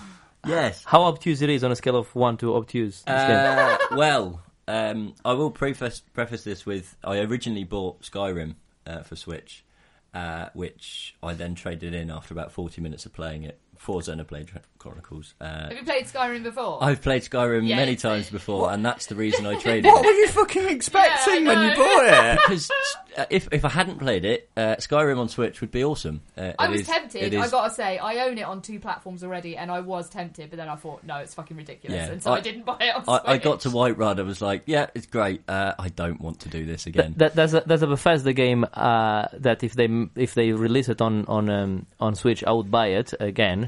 Yes. How obtuse it is on a scale of one to obtuse. Uh, well, um, I will preface preface this with I originally bought Skyrim uh, for Switch, uh, which I then traded in after about forty minutes of playing it for Xenoblade Chronicles. Uh, Have you played Skyrim before? I've played Skyrim Yeah, many times before, and that's the reason I (laughs) traded What it. were you fucking expecting Yeah, I when you know. bought it? (laughs) Because uh, if if I hadn't played it, uh, Skyrim on Switch would be awesome. Uh, I it was is- tempted. it I is- gotta say, I own it on two platforms already, and I was tempted, but then I thought, no, it's fucking ridiculous, Yeah. and so I, I- didn't buy it on I, I got to Switch. Whiterun. I was like, yeah, it's great. Uh, I don't want to do this Th- again. that, that's a that's a Bethesda game uh, that if they if they release it on on um, on Switch, I would buy it again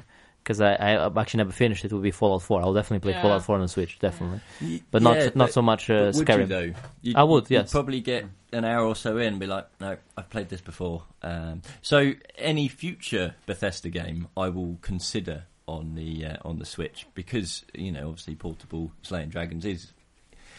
because I, I actually never finished it. Would be Fallout 4. I'll definitely play Yeah. Fallout 4 on the Switch, definitely, but not yeah, not but- so much uh, would Skyrim. you though? You'd, I would, you'd yes. probably get an hour or so in and be like, no, I've played this before. Um, so any future Bethesda game, I will consider on the uh, on the Switch because you know obviously portable Slaying Dragons is.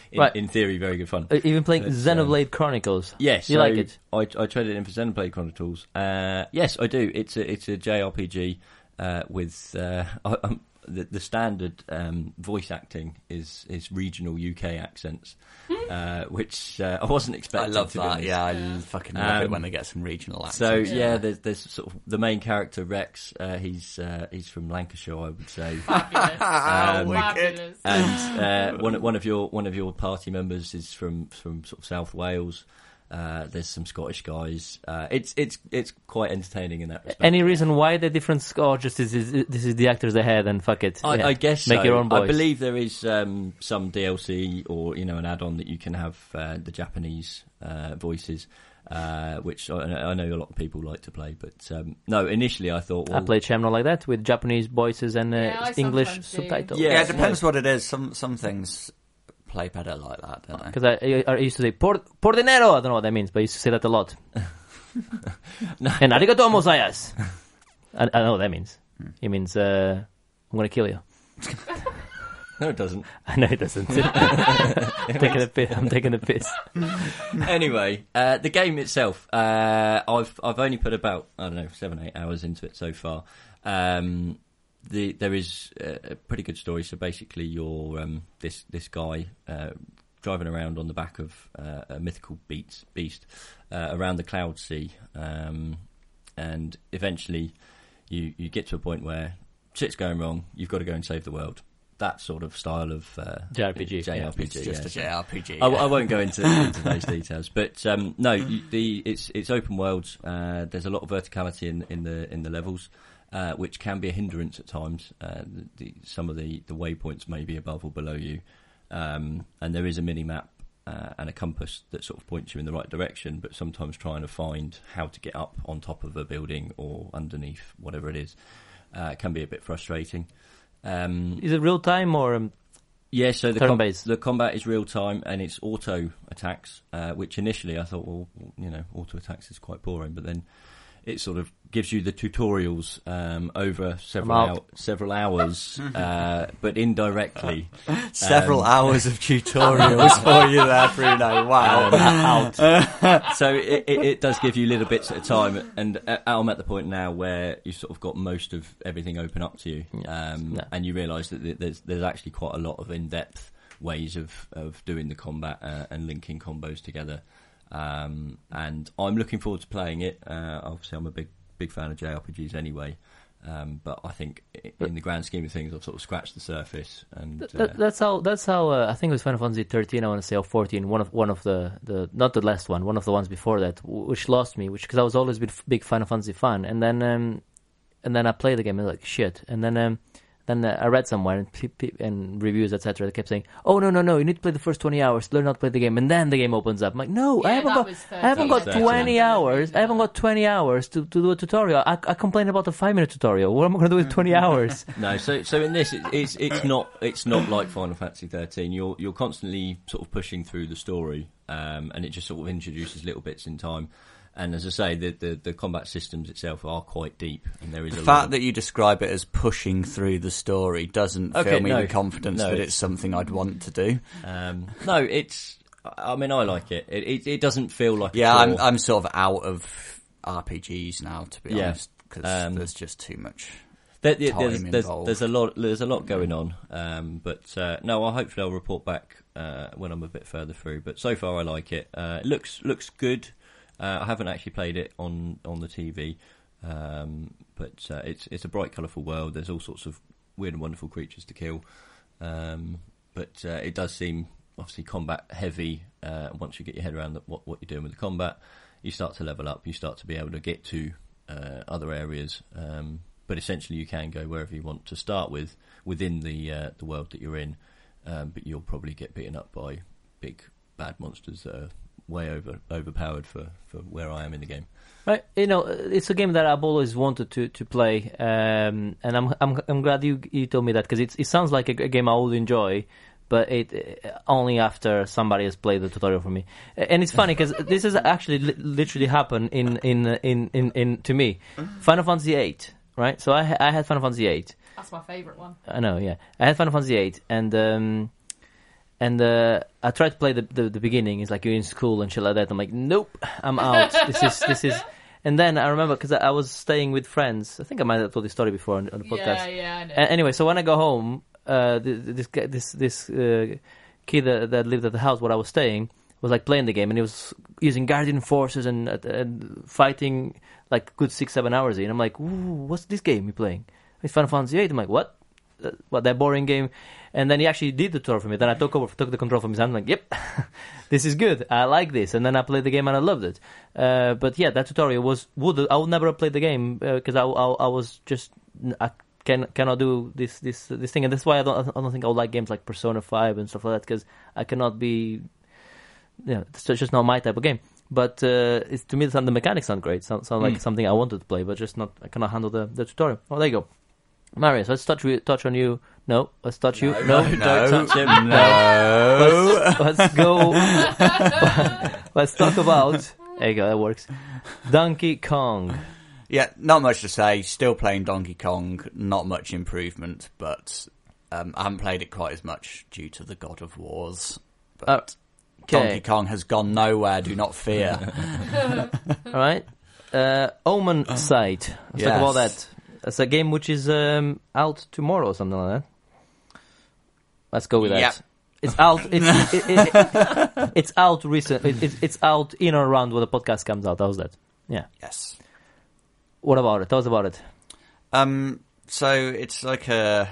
In, Right. in theory, very good fun. Uh, even playing But, um, Xenoblade Chronicles. Yes, you so like it? I, I traded in for Xenoblade Chronicles. Uh, yes, I do. It's a it's a JRPG uh, with uh, (laughs) um, the the standard um, voice acting is is regional UK accents, uh, which uh, I wasn't expecting. I love to that. honest. Yeah, I Yeah. fucking love it Um, when they get some regional accents. So yeah, Yeah. there's, there's sort of the main character Rex. Uh, he's uh, he's from Lancashire, I would say. (laughs) Fabulous. Um, Fabulous. and uh, one one of your one of your party members is from from sort of South Wales. Uh, there's some Scottish guys. Uh, it's it's it's quite entertaining in that respect. Any reason why the difference? Or just this is this is the actors they had and fuck it. I, Yeah. I guess make so. your own Voice. I believe there is um, some DLC or you know an add-on that you can have uh, the Japanese uh, voices, uh, which I, I know a lot of people like to play. But um, no, initially I thought, well, I played Shamrock like that with Japanese voices and uh, Yeah, English subtitles. Yeah, yeah, it no. depends what it is. Some some things play better like that, don't they? Because I, I used to say por, por dinero. I don't know what that means, but I used to say that a lot. (laughs) No. And arigato mosayas. I, I know what that means. It means uh, I'm gonna kill you. (laughs) no, it doesn't. (laughs) I know it doesn't. I'm taking a piss. I'm taking a piss. anyway, uh, the game itself, uh, I've I've only put about I don't know seven eight hours into it so far. Um, the there is a, a pretty good story. So basically, you're um, this this guy uh, driving around on the back of uh, a mythical beast beast uh, around the Cloud Sea, um, and eventually you you get to a point where shit's going wrong. You've got to go and save the world. That sort of style of uh, JRPG, yeah. JRPG, It's just yeah. a JRPG. I, I won't go into, into those details, but um, no, the it's it's open world. Uh, there's a lot of verticality in, in the in the levels, uh, which can be a hindrance at times. Uh, the, the, some of the, the waypoints may be above or below you, um, and there is a mini map uh, and a compass that sort of points you in the right direction. But sometimes trying to find how to get up on top of a building or underneath whatever it is uh, can be a bit frustrating. Um, Is it real time or um, yeah, so the, com- the combat is real time and it's auto attacks, uh, which initially I thought, well, you know, auto attacks is quite boring, but then it sort of gives you the tutorials um, over several I'm out. hou- several hours, (laughs) uh, but indirectly. (laughs) Several Um, hours of (laughs) tutorials for you there, Bruno. Wow. um, out. so it, it, it does give you little bits at a time, and uh, I'm at the point now where you sort of got most of everything open up to you, um, Yeah. and you realise that there's there's actually quite a lot of in-depth ways of of doing the combat uh, and linking combos together. Um, and I'm looking forward to playing it. Uh, obviously, I'm a big big fan of JRPGs anyway. Um, but I think in the grand scheme of things, I've sort of scratched the surface. And uh, that, that's how. That's how. Uh, I think it was Final Fantasy 13. I want to say or 14. One of one of the the not the last one. One of the ones before that, which lost me. Which because I was always a big, big Final Fantasy fan, and then um, and then I played the game and like shit, and then um, then uh, I read somewhere and, pe- pe- and reviews etc. They kept saying, "Oh no no no, you need to play the first 20 hours, learn how to play the game, and then the game opens up." I'm like, no, I haven't got. I haven't got 13. 20 hours. I haven't got 20 hours to, to do a tutorial. I, I complain about a five minute tutorial. What am I going to do with 20 hours? (laughs) No, so so in this, it, it's it's not it's not like Final Fantasy thirteen. You're you're constantly sort of pushing through the story, um, and it just sort of introduces little bits in time. And as I say, the, the, the combat systems itself are quite deep, and there is The a lot fact that you describe it as pushing through the story doesn't Okay, fill me no. with confidence No, that it's- it's something I'd want to do. um, no, it's. I mean, I like it. It it, it doesn't feel like Yeah, I'm. I'm sort of out of RPGs now, to be Yeah. honest, because Um, there's just too much. There, time there's, there's, there's a lot. There's a lot going on. Um, but uh, no, I hopefully I'll report back uh, when I'm a bit further through. But so far, I like it. Uh, it looks looks good. Uh, I haven't actually played it on on the TV, um, but uh, it's it's a bright, colourful world. There's all sorts of weird and wonderful creatures to kill. Um, but uh, it does seem obviously combat heavy. Uh, once you get your head around what what you're doing with the combat, you start to level up. You start to be able to get to uh, other areas. Um, but essentially, you can go wherever you want to start with within the uh, the world that you're in. Um, but you'll probably get beaten up by big bad monsters that are way over overpowered for, for where I am in the game. Right, you know, it's a game that I've always wanted to to play, um, and I'm I'm I'm glad you you told me that because it it sounds like a, a game I would enjoy, but it uh, only after somebody has played the tutorial for me. And it's funny because (laughs) this has actually li- literally happened in in in in, in to me, Final Fantasy VIII, right? So I ha- I had Final Fantasy VIII. That's my favourite one. I know, yeah. I had Final Fantasy VIII, and um, and uh, I tried to play the, the the beginning. It's like you're in school and shit like that. I'm like, nope, I'm out. this is this is. (laughs) And then I remember because I, I was staying with friends. I think I might have told this story before on, on the podcast. Yeah, yeah, I know. A- anyway, so when I go home, uh, th- th- this guy, this this uh, kid that, that lived at the house where I was staying was like playing the game, and he was using guardian forces and, and fighting like good six seven hours in. I'm like, what's this game you're playing? It's Final Fantasy VIII. I'm like, what? Uh, what that boring game? And then he actually did the tutorial for me. Then I took over, took the control from his hand. I'm like, yep, (laughs) this is good. I like this. And then I played the game and I loved it. Uh, but yeah, that tutorial was would I would never have played the game because I, I I was just I can cannot do this this this thing, and that's why I don't I don't think I would like games like Persona Five and stuff like that because I cannot be, you know, it's just not my type of game. But uh, it's to me, the mechanics sound great. Sound, sound like Mm. something I wanted to play, but just not. I cannot handle the, the tutorial. Oh, there you go. Marius, let's touch touch on you. No, let's touch you. No, don't touch him. No. let's, let's go. (laughs) let's talk about. There you go. That works. Donkey Kong. Yeah, not much to say. Still playing Donkey Kong. Not much improvement, but um, I haven't played it quite as much due to the God of Wars. But Uh, Donkey Kong has gone nowhere. Do not fear. (laughs) All right. Uh, Omensight. Let's talk about that. It's a game which is um, out tomorrow or something like that. Let's go with that. It's out. It's (laughs) it, it, it, it's out recent. It, it, it's out in or around when the podcast comes out. How's that? Yeah. yes. What about it? Tell us about it. Um, so it's like a,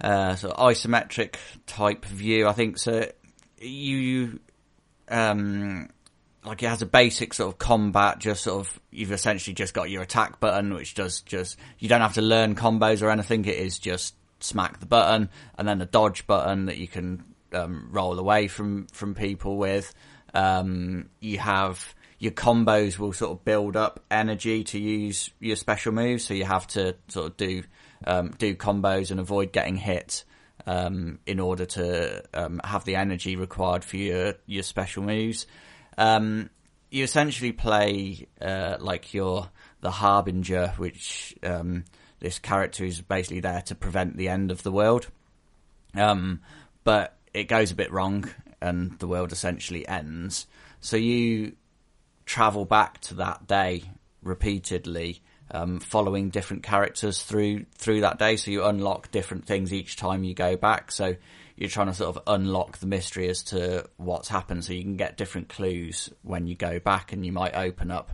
uh sort of isometric type view. I think so. You, um, like it has a basic sort of combat. Just sort of you've essentially just got your attack button, which does just you don't have to learn combos or anything. It is just smack the button and then a dodge button that you can um, roll away from from people with. Um, you have your combos will sort of build up energy to use your special moves, so you have to sort of do um, do combos and avoid getting hit um, in order to um, have the energy required for your your special moves. Um, you essentially play uh, like you're the harbinger, which this character is basically there to prevent the end of the world. Um, but it goes a bit wrong, and the world essentially ends. So you travel back to that day repeatedly, um, following different characters through through that day. So you unlock different things each time you go back. So you're trying to sort of unlock the mystery as to what's happened. So you can get different clues when you go back, and you might open up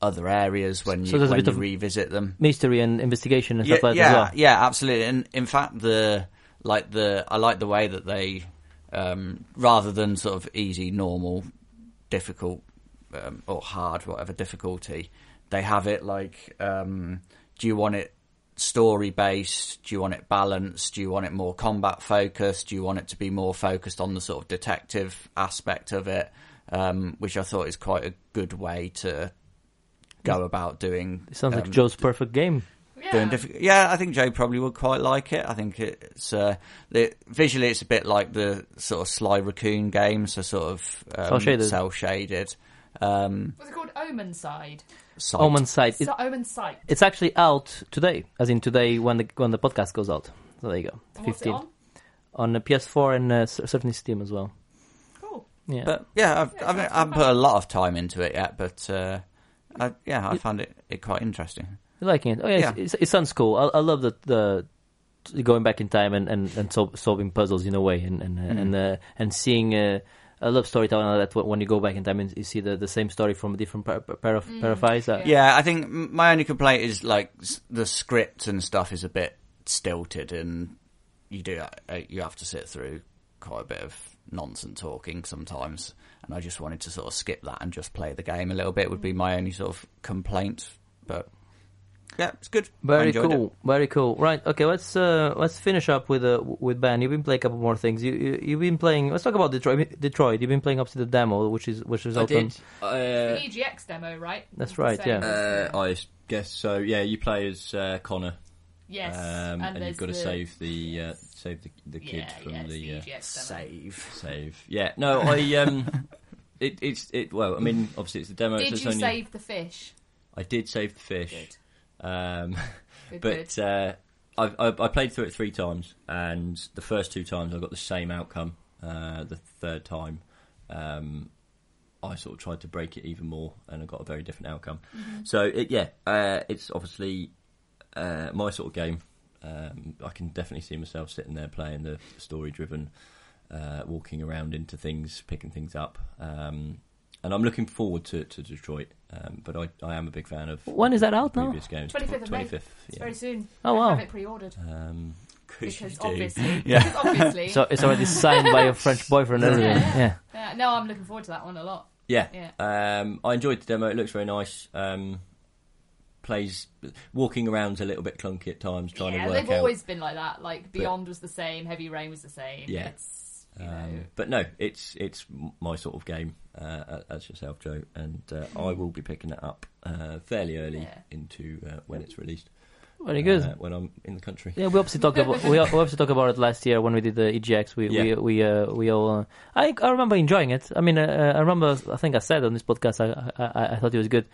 other areas when So you a when you of revisit them Mystery and investigation and yeah, stuff like yeah, that well. yeah, absolutely. And in fact, the like the I like the way that they um, rather than sort of easy, normal, difficult, um, or hard, whatever difficulty, they have it like, um, do you want it story based? Do you want it balanced? Do you want it more combat focused? Do you want it to be more focused on the sort of detective aspect of it? Um, which I thought is quite a good way to go about doing. It sounds like um, Joe's perfect game. Yeah. doing difficult. Yeah, I think Joe probably would quite like it. I think it's uh, the, visually it's a bit like the sort of Sly Raccoon game, so sort of um, cel shaded. Um, What's it called? Omen Side. site. Omen Sight. It, So, Omensight. it's actually out today, as in today when the when the podcast goes out. So there you go, And 15 on? on the PS4 and uh, certainly Steam as well. Cool. Yeah, But yeah, I've, Yeah, I, mean, sounds I haven't put a lot of time into it yet, but uh, I, yeah, I found it, it quite interesting. You're liking it. Oh yeah, Yeah. It's, it's, it sounds cool. I, I love the the going back in time and and, and sol- solving puzzles in a way and and uh, Mm. and, uh, and seeing. Uh, I love storytelling like that when you go back in time and you see the, the same story from a different pair, pair of pair of eyes. Uh, Yeah. Yeah, I think my only complaint is like the script and stuff is a bit stilted, and you do uh, you have to sit through quite a bit of nonsense talking sometimes. And I just wanted to sort of skip that and just play the game a little bit. Would be my only sort of complaint, but yeah, it's good. Very enjoyed cool, very cool. Right, okay, let's uh, let's finish up with uh, with Ben. You've been playing a couple more things. You, you you've been playing. Let's talk about Detroit. Detroit. You've been playing up to the demo, which is which is I out did. on- Uh, An EGX demo, right? That's right, yeah. uh, I guess so. Yeah, you play as uh, Connor, yes. um, and, there's you've got to the- save the uh, save the, the kid yeah, from yeah, it's the uh, EGX. Save. save. Yeah, no, I um, (laughs) it, it's it. Well, I mean, obviously it's the demo. Did it's you only, save the fish? I did save the fish. Good. Um, Good, (laughs) but good. uh, I, I, I played through it three times, and the first two times I got the same outcome. Uh, the third time, um, I sort of tried to break it even more, and I got a very different outcome. Mm-hmm. So it, yeah, uh, it's obviously uh, my sort of game. Um, I can definitely see myself sitting there playing the story-driven, uh, walking around into things, picking things up. Um, and I'm looking forward to, to Detroit, um, but I, I am a big fan of When is that out now? previous games. 25th of May. 25th, It's yeah. very soon. Oh, I wow. have it pre-ordered Um, because you do. obviously, (laughs) Yeah. because obviously, So it's already signed by your French boyfriend and everything. Yeah. Yeah. Uh, no, I'm looking forward to that one a lot. yeah, Yeah. um, I enjoyed the demo. It looks very nice. Um, plays walking around's a little bit clunky at times, trying yeah, to work they've out. always been like that. Like Beyond was the same, Heavy Rain was the same. Yeah. It's, you know, Um, but no, it's it's my sort of game uh, as yourself, Joe, and uh, I will be picking it up uh, fairly early Yeah. into uh, when it's released. Very good. uh, when I'm in the country. Yeah, we obviously talked about we, we obviously talked about it last year when we did the EGX. We we Yeah. we uh, we all. Uh, I I remember enjoying it. I mean, uh, I remember. I think I said on this podcast. I I, I thought it was good.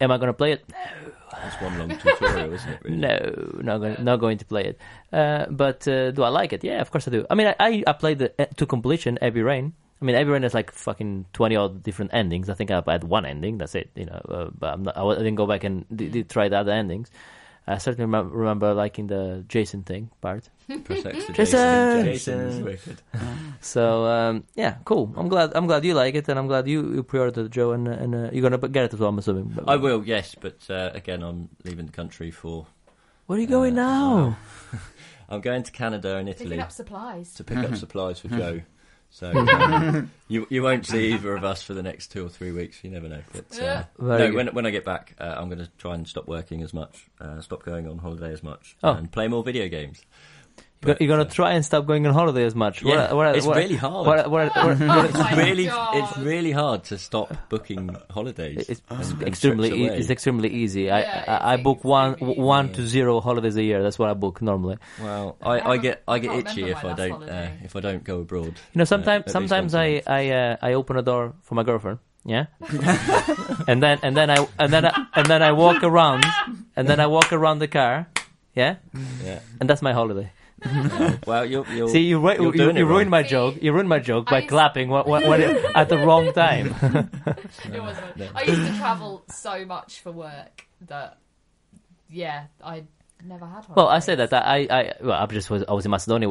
Am I going to play it? No. It's one long tutorial, isn't it? Really? No, not going not going to play it. Uh, but uh, do I like it? Yeah, of course I do. I mean, I I, I played the, uh, to completion Heavy Rain. I mean, Heavy Rain has like fucking twenty odd different endings. I think I've had one ending. That's it. You know, uh, but I'm not, I didn't go back and d- did try the other endings. I certainly remember, remember liking the Jason thing part. Press X to Jason! Jason's wicked. So um, yeah, cool. I'm glad. I'm glad you like it, and I'm glad you, you pre-ordered Joe, and uh, and uh, you're gonna get it as well. I'm assuming. But- I will, yes, but uh, again, I'm leaving the country for. Where are you going Uh, now? (laughs) I'm going to Canada and Italy picking up supplies. to pick up (laughs) supplies for Joe. (laughs) So um, (laughs) you you won't see either of us for the next two or three weeks. You never know. But uh, Very no, when when I get back, uh, I'm going to try and stop working as much, uh, stop going on holiday as much, Oh. and play more video games. You're gonna- you're gonna uh, try and stop going on holiday as much. Yeah, What- what- it's what- really hard. what- what- what- (laughs) (laughs) it's really God. it's really hard to stop booking holidays. It's and- and extremely e- it's extremely easy. Yeah, I I, I book one extremely one to zero holidays a year. That's what I book normally. Well, I I, I get I get itchy if I don't uh, if I don't go abroad. You know, sometimes at least sometimes once a I month. I uh, I open a door for my girlfriend. yeah, (laughs) and then and then I and then I, and then I walk around, and then I walk around the car, yeah, Yeah. and that's my holiday. (laughs) Well, you're, you're See, you, ru- you're you, doing it you ruined my joke. You ruined my joke by I- clapping when, when, when it, at the wrong time. (laughs) (laughs) It wasn't. I used to travel so much for work that, yeah, I never had one. Well, I say that I, I, well, I just was, I was in Macedonia,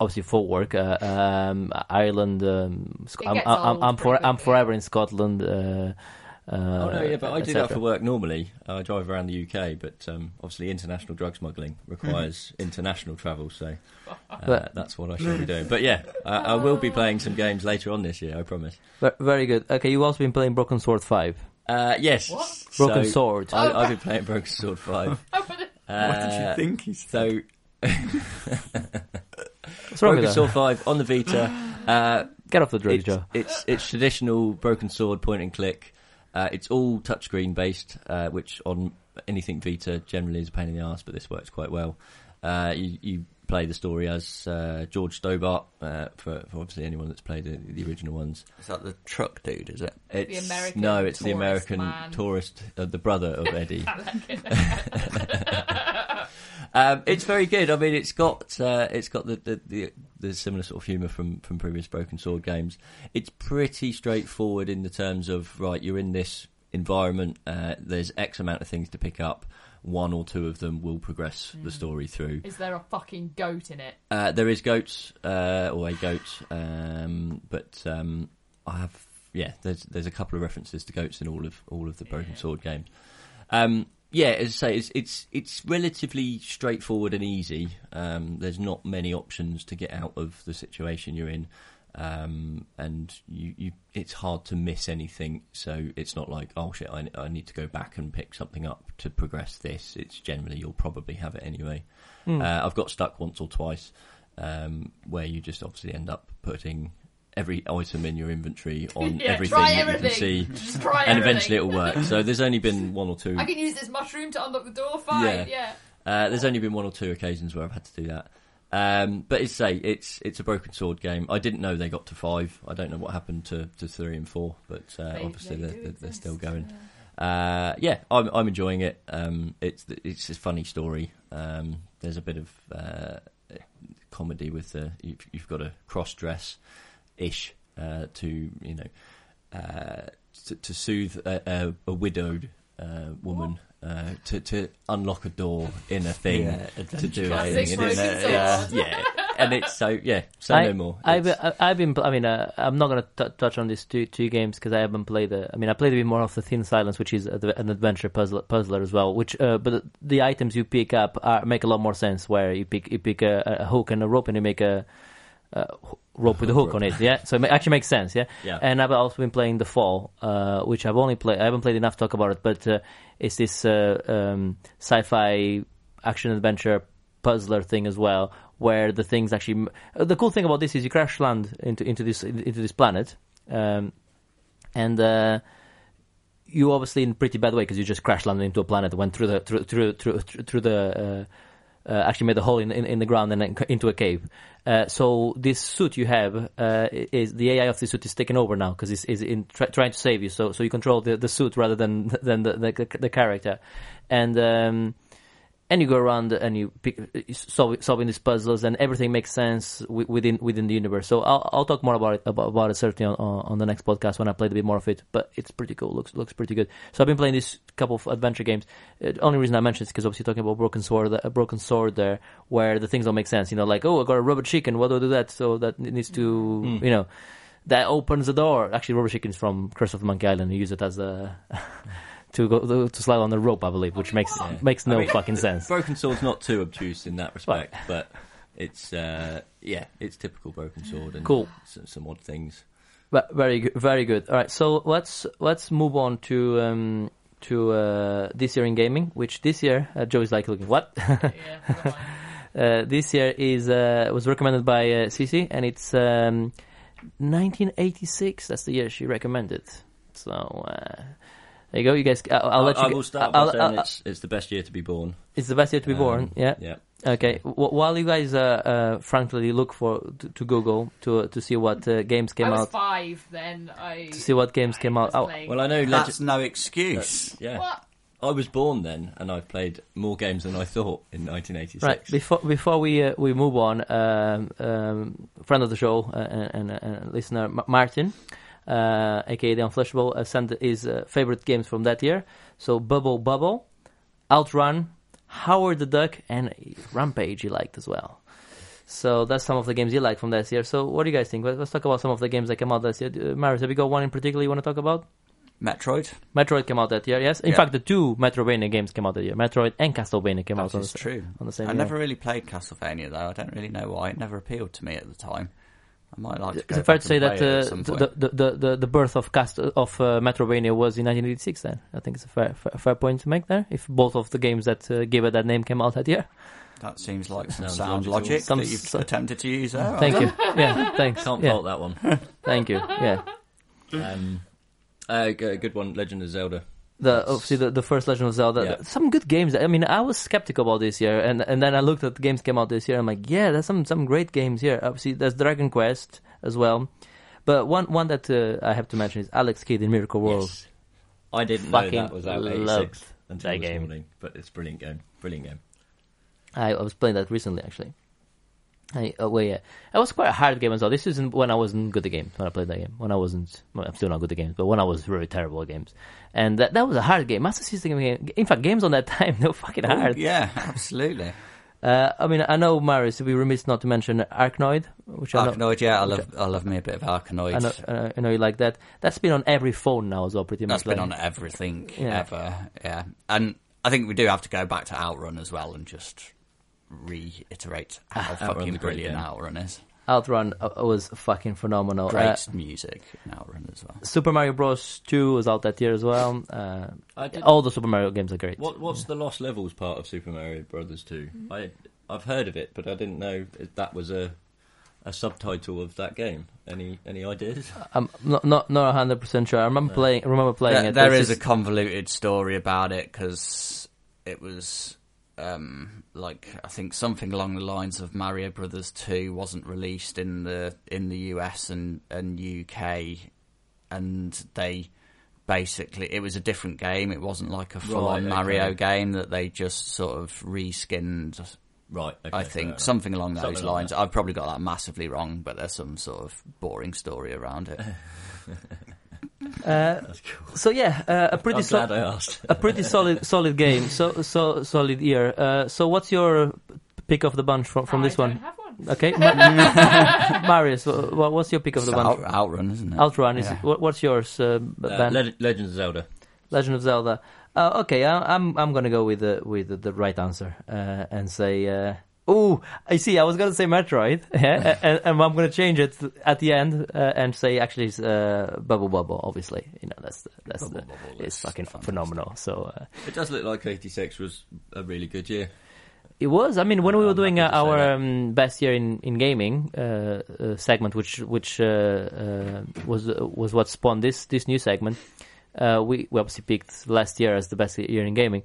obviously for work. Uh, um, Ireland. Um, Sc- I'm, I'm, I'm, for, I'm forever in Scotland. Uh, uh, Oh no, yeah, but I do that for work normally. I drive around the UK, but um, obviously international drug smuggling requires international travel, so uh, But- that's what I should be doing. But yeah, I, I will be playing some games later on this year. I promise. Very good. Okay, you've also been playing Broken Sword Five. Uh, yes, What? Broken so Sword. I, I've been playing Broken Sword Five. Oh, but it- Uh, what did you think he said? So (laughs) What's wrong Broken with? Sword Five on the Vita. Uh, Get off the drugs, it's, Joe. it's it's traditional Broken Sword point and click. Uh, it's all touchscreen based, uh, which on anything Vita generally is a pain in the ass, but this works quite well. Uh, you, you play the story as uh, George Stobbart, uh, for, for obviously anyone that's played the, the original ones. Is that the truck dude? Is it? It's, American no, it's the American man. tourist, uh, the brother of (laughs) Eddie. I like it. Um, it's very good. I mean, it's got uh, it's got the, the, the, the similar sort of humour from, from previous Broken Sword games. It's pretty straightforward in the terms of right, you're in this environment. Uh, there's X amount of things to pick up. One or two of them will progress the story through. Is there a fucking goat in it? Uh, there is goats uh, or a goat, um, but um, I have yeah. There's there's a couple of references to goats in all of all of the Broken Sword games. Um, yeah, as I say, it's it's it's relatively straightforward and easy. Um, there's not many options to get out of the situation you're in, um, and you, you it's hard to miss anything. So it's not like oh shit, I, I need to go back and pick something up to progress this. It's generally you'll probably have it anyway. Hmm. Uh, I've got stuck once or twice um, where you just obviously end up putting every item in your inventory (laughs) on Yeah, everything that everything. you can see, (laughs) and everything. eventually it'll work. So there's only been (laughs) one or two. I can use this mushroom to unlock the door. Fine. Yeah. Yeah. Uh, there's only been one or two occasions where I've had to do that. Um, but it's say it's it's a broken sword game. I didn't know they got to five. I don't know what happened to, to three and four, but uh, They- obviously they they're, they're, they're still going. yeah. Uh, yeah, I'm I'm enjoying it. Um, it's it's a funny story. Um, there's a bit of uh, comedy with the you've, you've got a cross dress ish uh, to you know uh, to, to soothe a, a, a widowed uh, woman. Uh, to to unlock a door in a thing Yeah, to do Classic it, in broken it. yeah, yeah, and it's so yeah, so I, no more. I've, I- I've been. I mean, uh, I'm not going to touch on these two two games because I haven't played. The, I mean, I played a bit more of the Thin Silence, which is an adventure puzzle, puzzler as well. Which, uh, but the items you pick up are, make a lot more sense. Where you pick you pick a, a hook and a rope, and you make a, a h- rope with a hook on it. Yeah, so it actually makes sense. Yeah, Yeah. And I've also been playing The Fall, uh, which I've only played. I haven't played enough to talk about it, but uh, it's this uh, um, sci-fi action adventure puzzler thing as well, where the things actually. uh, The cool thing about this is you crash land into into this into this planet, um, and uh, you obviously in a pretty bad way because you just crash landed into a planet, went through the through through through, through the. Uh, actually made a hole in, in, in the ground and then into a cave. Uh, so this suit you have uh, is the AI of the suit is taken over now because it's is in try trying to save you. So so you control the, the suit rather than than the the, the character, and um, and you go around and you pick, solve, solving these puzzles and everything makes sense wi- within within the universe. So I'll I'll talk more about it about, about it certainly on, on the next podcast when I played a bit more of it. But it's pretty cool. looks looks pretty good. So I've been playing this couple of adventure games. Uh, the only reason I mentioned is because obviously talking about Broken Sword, a Broken Sword there, where the things don't make sense. You know, like oh I got a rubber chicken. What do I do that? So that needs to you know. That opens the door. Actually, rubber chickens from Curse of Monkey Island. You use it as a (laughs) to go to slide on the rope, I believe, which makes Yeah. makes no I mean, fucking sense. Broken Sword's not too obtuse in that respect, but it's uh, yeah, it's typical Broken Sword and Cool. some, some odd things. But very good, very good. All right, so let's let's move on to um, to uh, this year in gaming, which this year uh, Joe is like looking what Yeah. (laughs) uh, this year is uh, was recommended by uh, Cici, and it's um, 1986. That's the year she recommended. So uh, there you go, you guys. I'll, I'll let you. I will start I'll- by saying I'll- it's it's the best year to be born. it's the best year to be born. Um, Yeah. yeah. Okay, w- while you guys uh, uh, frankly look for to, to Google to to see what uh, games came I was out, five then. I to see what games came out. Oh. Well, I know. Legend- That's no excuse. yeah. What? I was born then, and I've played more games than I thought in 1986. Right before before we uh, we move on, um, um, friend of the show uh, and, and uh, listener M- Martin, uh, aka the Unflushable, uh, sent his uh, favorite games from that year. So Bubble Bobble, Outrun, Howard the Duck, and Rampage he liked as well. So that's some of the games he liked from that year. So what do you guys think? Let- Let's talk about some of the games that came out this year. Uh, Marius, have you got one in particular you want to talk about? Metroid. Metroid came out that year, yes. In Yeah. fact, the two Metroidvania games came out that year. Metroid and Castlevania came out That on the, true. on the same I year. never really played Castlevania though. I don't really know why. It never appealed to me at the time. I might like to Is it fair to say that uh, the, the, the, the, the birth of cast of uh, Metroidvania was in 1986? Then I think it's a fair, fair, fair point to make there. If both of the games that uh, gave it that name came out that year, That seems like some Sounds sound logical. logic Some that you've s- attempted to use there. thank you. (laughs) Yeah, thanks. Can't yeah, fault that one. thank you. Yeah, Um, uh, g- a good one, Legend of Zelda. The obviously the, the first Legend of Zelda. Yeah. Some good games. I mean, I was skeptical about this year, and and then I looked at the games came out this year. I'm like, yeah, there's some some great games here. Obviously, there's Dragon Quest as well. But one one that uh, I have to mention is Alex Kidd in Miracle World. Yes. I didn't know Fucking that was out loved 86 until that this game. morning, but it's a brilliant game. Brilliant game. I, I was playing that recently, actually. I, uh, well, yeah, it was quite a hard game as well. This isn't when I wasn't good at games. When I played that game, when I wasn't, well, I'm still not good at games, but when I was really terrible at games, and that that was a hard game. Master System game. In fact, games on that (laughs) time they were fucking Oh, hard. yeah, absolutely. (laughs) Uh, I mean, I know Marius. We remiss not to mention Arkanoid, which I know, Arkanoid, yeah, I love, I love me a bit of Arkanoid. I know, I know you like that. That's been on every phone now as well, pretty much. That's been on everything Yeah. ever, yeah. And I think we do have to go back to Outrun as well and just reiterate how Outrun's a fucking great brilliant. Outrun is. Outrun uh, was fucking phenomenal. Great Uh, music in Outrun as well. Super Mario Bros. 2 was out that year as well. Uh, all the Super Mario games are great. what, what's the Lost Levels part of Super Mario Brothers 2? I I've heard of it, but I didn't know that was a a subtitle of that game. Any any ideas? (laughs) I'm not not not hundred percent sure. I remember playing. I remember playing There, it. there It's is a convoluted story about it because it was um, like I think something along the lines of Mario Brothers Two wasn't released in the in the US and and UK, and they basically it was a different game. It wasn't like a full on Right, Mario okay. game that they just sort of reskinned. Right. Okay, I think something along those Something lines. that. I've probably got that massively wrong, but there's some sort of boring story around it. (laughs) uh, cool. so yeah, uh, a pretty I'm so- glad I asked. (laughs) a pretty solid solid game. So so solid year. Uh, so what's your pick of the bunch from from I this don't one? have one. Okay, (laughs) Ma- (laughs) Marius, wha- wha- what's your pick of the It's bunch? out, Outrun, isn't it? Outrun is Yeah. what, what's yours, uh, Uh, Ben? Leg- Legends of Zelda. Legend of Zelda. Uh, okay, I, I'm I'm gonna go with the with the, the right answer uh, and say. Uh, Oh, I see. I was gonna say Metroid, (laughs) yeah, and, and I'm gonna change it at the end uh, and say actually it's uh, Bubble Bobble. Obviously, you know that's the, that's Bubble the, Bubble it's is fucking fantastic. phenomenal. So uh, It does look like 86 was a really good year. It was. I mean, when we were doing uh, happy to say our um, best year in in gaming uh, uh, segment, which which uh, uh, was was what spawned this this new segment, uh, we we obviously picked last year as the best year in gaming.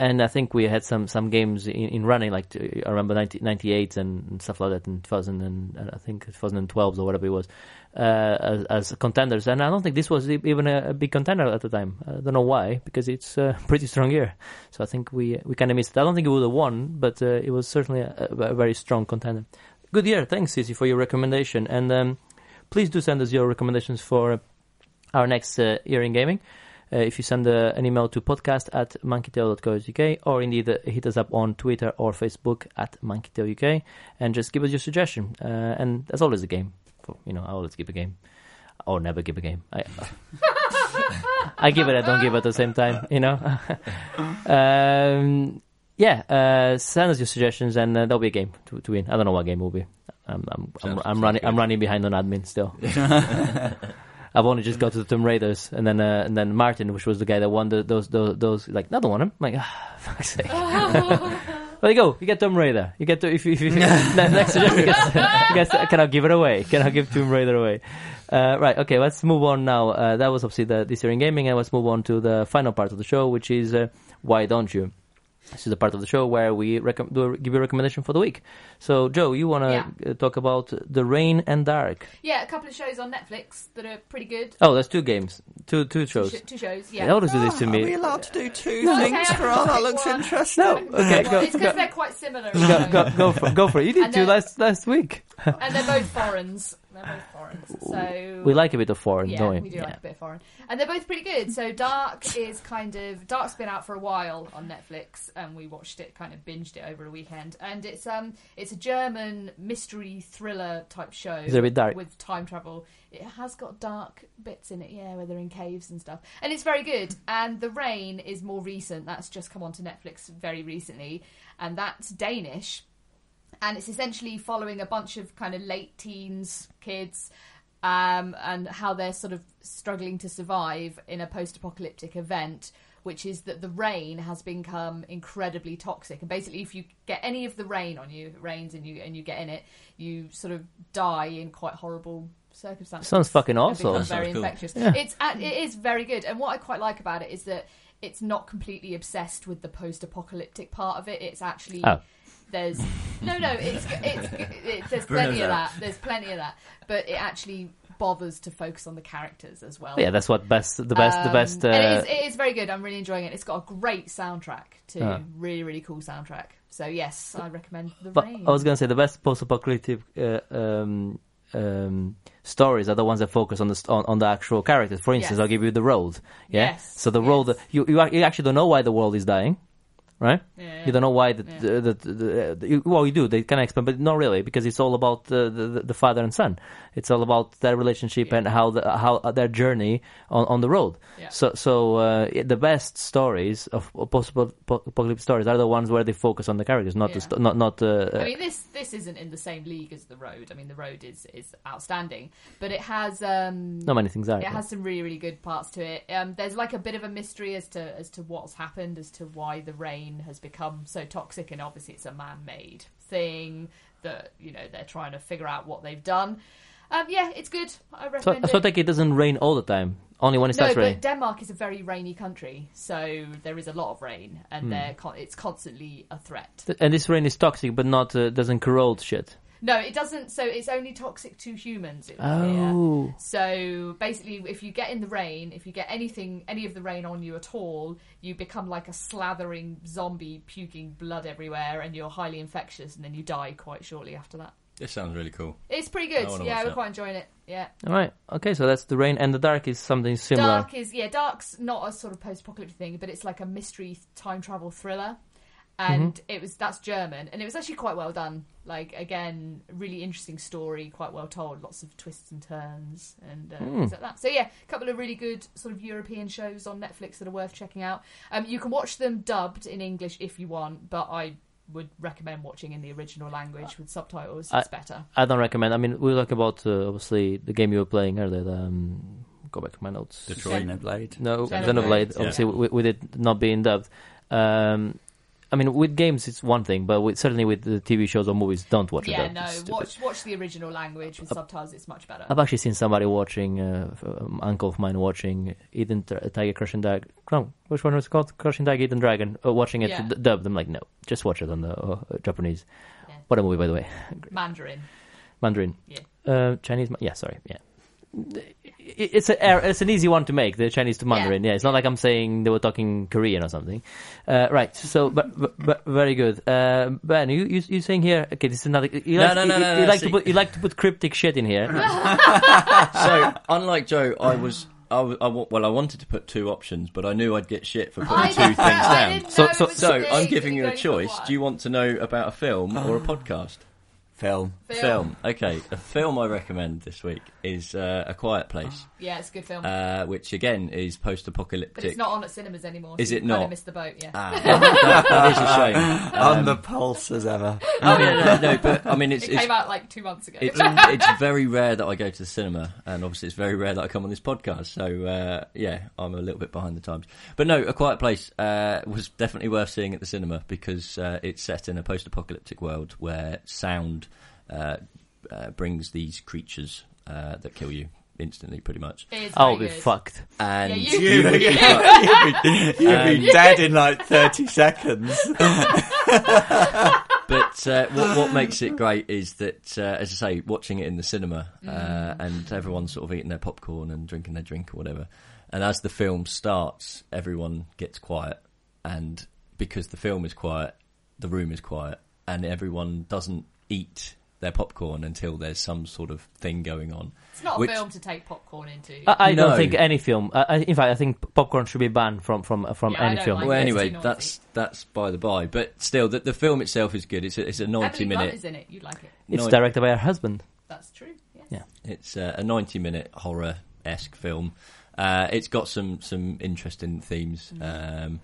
And I think we had some, some games in, in running, like I remember 90, 98 and, and stuff like that in 2000 and and I think 2012 or whatever it was, uh, as, as contenders. And I don't think this was even a, a big contender at the time. I don't know why, because it's a (laughs) pretty strong year. So I think we we kind of missed it. I don't think it would have won, but uh, it was certainly a, a very strong contender. Good year. Thanks, Sissy, for your recommendation. And um, please do send us your recommendations for our next uh, year in gaming. Uh, if you send uh, an email to podcast at monkeytail.co.uk or indeed uh, hit us up on Twitter or Facebook at monkeytailuk and just give us your suggestion. Uh, and there's always a game. For, you know, I always give a game. Or never give a game. I, (laughs) I give it, I don't give it at the same time, you know. (laughs) um, yeah, uh, send us your suggestions and uh, there'll be a game to, to win. I don't know what game will be. I'm, I'm, I'm, I'm running. good. I'm running behind on admin still. (laughs) I've only just got to the Tomb Raiders, and then uh, and then Martin, which was the guy that won the, those those those like another one. I'm like, ah, (laughs) fuck's sake. (laughs) There you go. You get Tomb Raider. You get to if you, if you (laughs) ne- next suggestion gets, gets can I give it away? Can I give Tomb Raider away? Uh, right. Okay. Let's move on now. Uh, that was obviously the this year in gaming, and let's move on to the final part of the show, which is uh, why don't you? This is the part of the show where we recom- do, give you a recommendation for the week. So, Joe, you want to Yeah. uh, talk about The Rain and Dark? Yeah, a couple of shows on Netflix that are pretty good. Oh, there's two games, two two Two, shows. sh- two shows, They yeah. always do this to Are we allowed to do two No, okay, things I for can all? That looks one. interesting. No, okay, go, it's because they're quite similar. go, go, go for go for it. You did And two last last week. and they're both foreigners. They're both foreigners. (laughs) So We like a bit of foreign, yeah, don't we? we do like a bit of foreign, and they're both pretty good. So Dark is kind of Dark's been out for a while on Netflix, and we watched it, kind of binged it over a weekend. And it's um it's a German mystery thriller type show. Is it a bit dark? with time travel? It has got dark bits in it, yeah, where they're in caves and stuff, and it's very good. And The Rain is more recent. That's just come onto Netflix very recently, and that's Danish and it's essentially following a bunch of kind of late teens kids um, and how they're sort of struggling to survive in a post-apocalyptic event which is that the rain has become incredibly toxic and basically if you get any of the rain on you it rains and you and you get in it you sort of die in quite horrible circumstances Sounds fucking awesome. very sounds cool. infectious Yeah. it's uh, it is very good and what i quite like about it is that it's not completely obsessed with the post-apocalyptic part of it it's actually Oh. There's no no it's, it's, it's there's plenty of that there's plenty of that but it actually bothers to focus on the characters as well Yeah, that's what best the best the Um, best. Uh, it is, it is very good i'm really enjoying it it's got a great soundtrack too Ah. really really cool soundtrack so yes i recommend the But rain I was gonna say the best post-apocalyptic uh, um, um, stories are the ones that focus on the on, on the actual characters. For instance, Yes. I'll give you the road. Yeah. Yes, So the yes. road, you, you you actually don't know why the world is dying, right? Yeah. You don't know why the, Yeah. the, the, the, well you do they can explain, but not really because it's all about the, the, the father and son. It's all about their relationship Yeah. and how the, how their journey on, on the road. Yeah. So so uh, the best stories of possible apocalypse stories are the ones where they focus on the characters, not the Yeah. sto- not not. Uh, I mean, this this isn't in the same league as the road. I mean, the road is is outstanding, but it has um, not many things are. it has some really really good parts to it. Um, there's like a bit of a mystery as to as to what's happened, as to why the rain has become so toxic, and obviously it's a man-made thing that you know they're trying to figure out what they've done. Um, yeah, it's good. I So, recommend so it. take it doesn't rain all the time. Only when it starts no, starts but raining. Denmark is a very rainy country, so there is a lot of rain, and Hmm. they're con- it's constantly a threat. And this rain is toxic, but not uh, doesn't corrode shit. No, it doesn't. So it's only toxic to humans. It would appear. Oh, So basically, if you get in the rain, if you get anything, any of the rain on you at all, you become like a slathering zombie, puking blood everywhere, and you're highly infectious, and then you die quite shortly after that. This sounds really cool. It's pretty I good. wanna Yeah, watch we're that. quite enjoying it. Yeah. all right. Okay, so that's the rain, and the dark is something similar. Dark is yeah, Dark's not a sort of post-apocalyptic thing, but it's like a mystery time travel thriller. And Mm-hmm. it was that's German, and it was actually quite well done. Like again, really interesting story, quite well told, lots of twists and turns, and uh, Hmm. things like that. So yeah, a couple of really good sort of European shows on Netflix that are worth checking out. Um, you can watch them dubbed in English if you want, but I would recommend watching in the original language with subtitles. It's better. I don't recommend. I mean, we were talking about uh, obviously the game you were playing earlier. The, um, go back to my notes. Detroit. Xenoblade. No, Xenoblade. Xenoblade. Yeah. Obviously, with, with it not being dubbed. Um, I mean, with games it's one thing, but with, certainly with the TV shows or movies, don't watch it. Yeah, no, watch watch the original language with subtitles. It's much better. I've actually seen somebody watching, uh, um, uncle of mine watching Eden Tiger Crushing Dragon. No, which one was it called? Crushing Tiger Eden Dragon. Uh, watching it Yeah. d- dubbed. I'm like, no, just watch it on the uh, Japanese. Yeah. What a movie, by the way. (laughs) Mandarin. Mandarin. Yeah. Uh, Chinese. ma- Yeah, sorry. Yeah. It- It's a er, it's an easy one to make the Chinese to Mandarin. Yeah, it's not like I'm saying they were talking Korean or something. Uh, right. So, but, but, but very good. Uh, ben, you you you saying here? Okay, this is another. You No, like, no, no, you, no, you no, like to put you like to put cryptic shit in here. (laughs) so, unlike Joe, I was. I, w- I w- well, I wanted to put two options, but I knew I'd get shit for putting two things down. So- so- So, I'm giving you a choice. Do you want to know about a film or a podcast? Film. Film. Okay, a film I recommend this week is uh, A Quiet Place, (gasps) Yeah, it's a good film. uh, which again is post-apocalyptic. it's not on at cinemas anymore. Is so it Kind not? of missed the boat. Yeah. Ah, (laughs) that, that is a shame. (laughs) On Um, the pulse as ever. (laughs) oh, yeah, no, no, but I mean, it's it it's, came out like two months ago. it's it's very rare that I go to the cinema, and obviously it's very rare that I come on this podcast. So uh, yeah, I'm a little bit behind the times. But no, A Quiet Place uh, was definitely worth seeing at the cinema because uh, it's set in a post-apocalyptic world where sound uh, uh, brings these creatures uh, that kill you instantly, pretty much. I'll be good. fucked. And Yeah, you- you would be fucked. (laughs) you'd be, you'd be dead in like 30 seconds. (laughs) but uh, what, what makes it great is that, uh, as I say, watching it in the cinema uh, Mm. and everyone's sort of eating their popcorn and drinking their drink or whatever. And as the film starts, everyone gets quiet. And because the film is quiet, the room is quiet. And everyone doesn't eat their popcorn until there's some sort of thing going on. It's not a film to take popcorn into. I, I No. don't think any film. I, I, in fact, I think popcorn should be banned from from from Yeah, any film. like well, it's anyway, that's that's by the by. But still, the, the film itself is good. It's a, it's a 90 Emily Blunt minute. is in it. You'd like it. It's nine- directed by her husband. That's true. Yes. Yeah. It's uh, a 90 minute horror esque film. Uh, it's got some, some interesting themes. Um,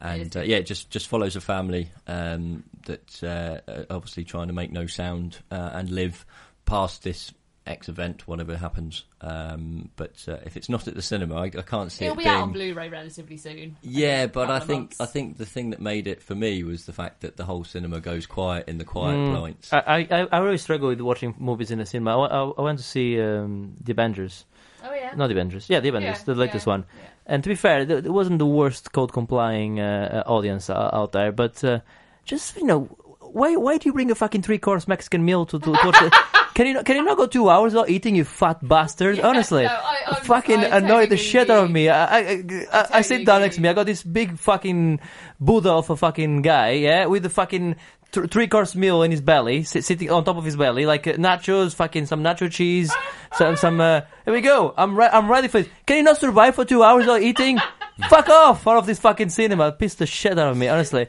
and uh, yeah, it just, just follows a family um, that uh, obviously trying to make no sound uh, and live past this X event, whatever happens. Um, but uh, if it's not at the cinema, I, I can't see It'll it will be being. out on Blu-ray relatively soon. Yeah, but I think months. I think the thing that made it for me was the fact that the whole cinema goes quiet in the quiet Mm. points. I, I I really struggle with watching movies in the cinema. I, I, I went to see um, the Avengers, Oh yeah. not the Avengers. Yeah, the Avengers, Yeah, the latest yeah, one. yeah. And to be fair, th- it wasn't the worst code complying uh, uh, audience uh, out there, but uh, just you know, why why do you bring a fucking three course Mexican meal to to, to watch? (laughs) the- Can you not, can you not go two hours without eating, you fat bastard? Yeah, Honestly, no, I- I'm- fucking I annoy the totally shit out of me. I I, I, I, I sit down next to me. I got this big fucking Buddha of a fucking guy, yeah, with the fucking th- three course meal in his belly, sit- sitting on top of his belly, like uh, nachos, fucking some nacho cheese, (laughs) some some. Uh, here we go. I'm re- I'm ready for it. Can you not survive for two hours without eating? (laughs) Fuck off out of this fucking cinema. Piss the shit out of me, honestly.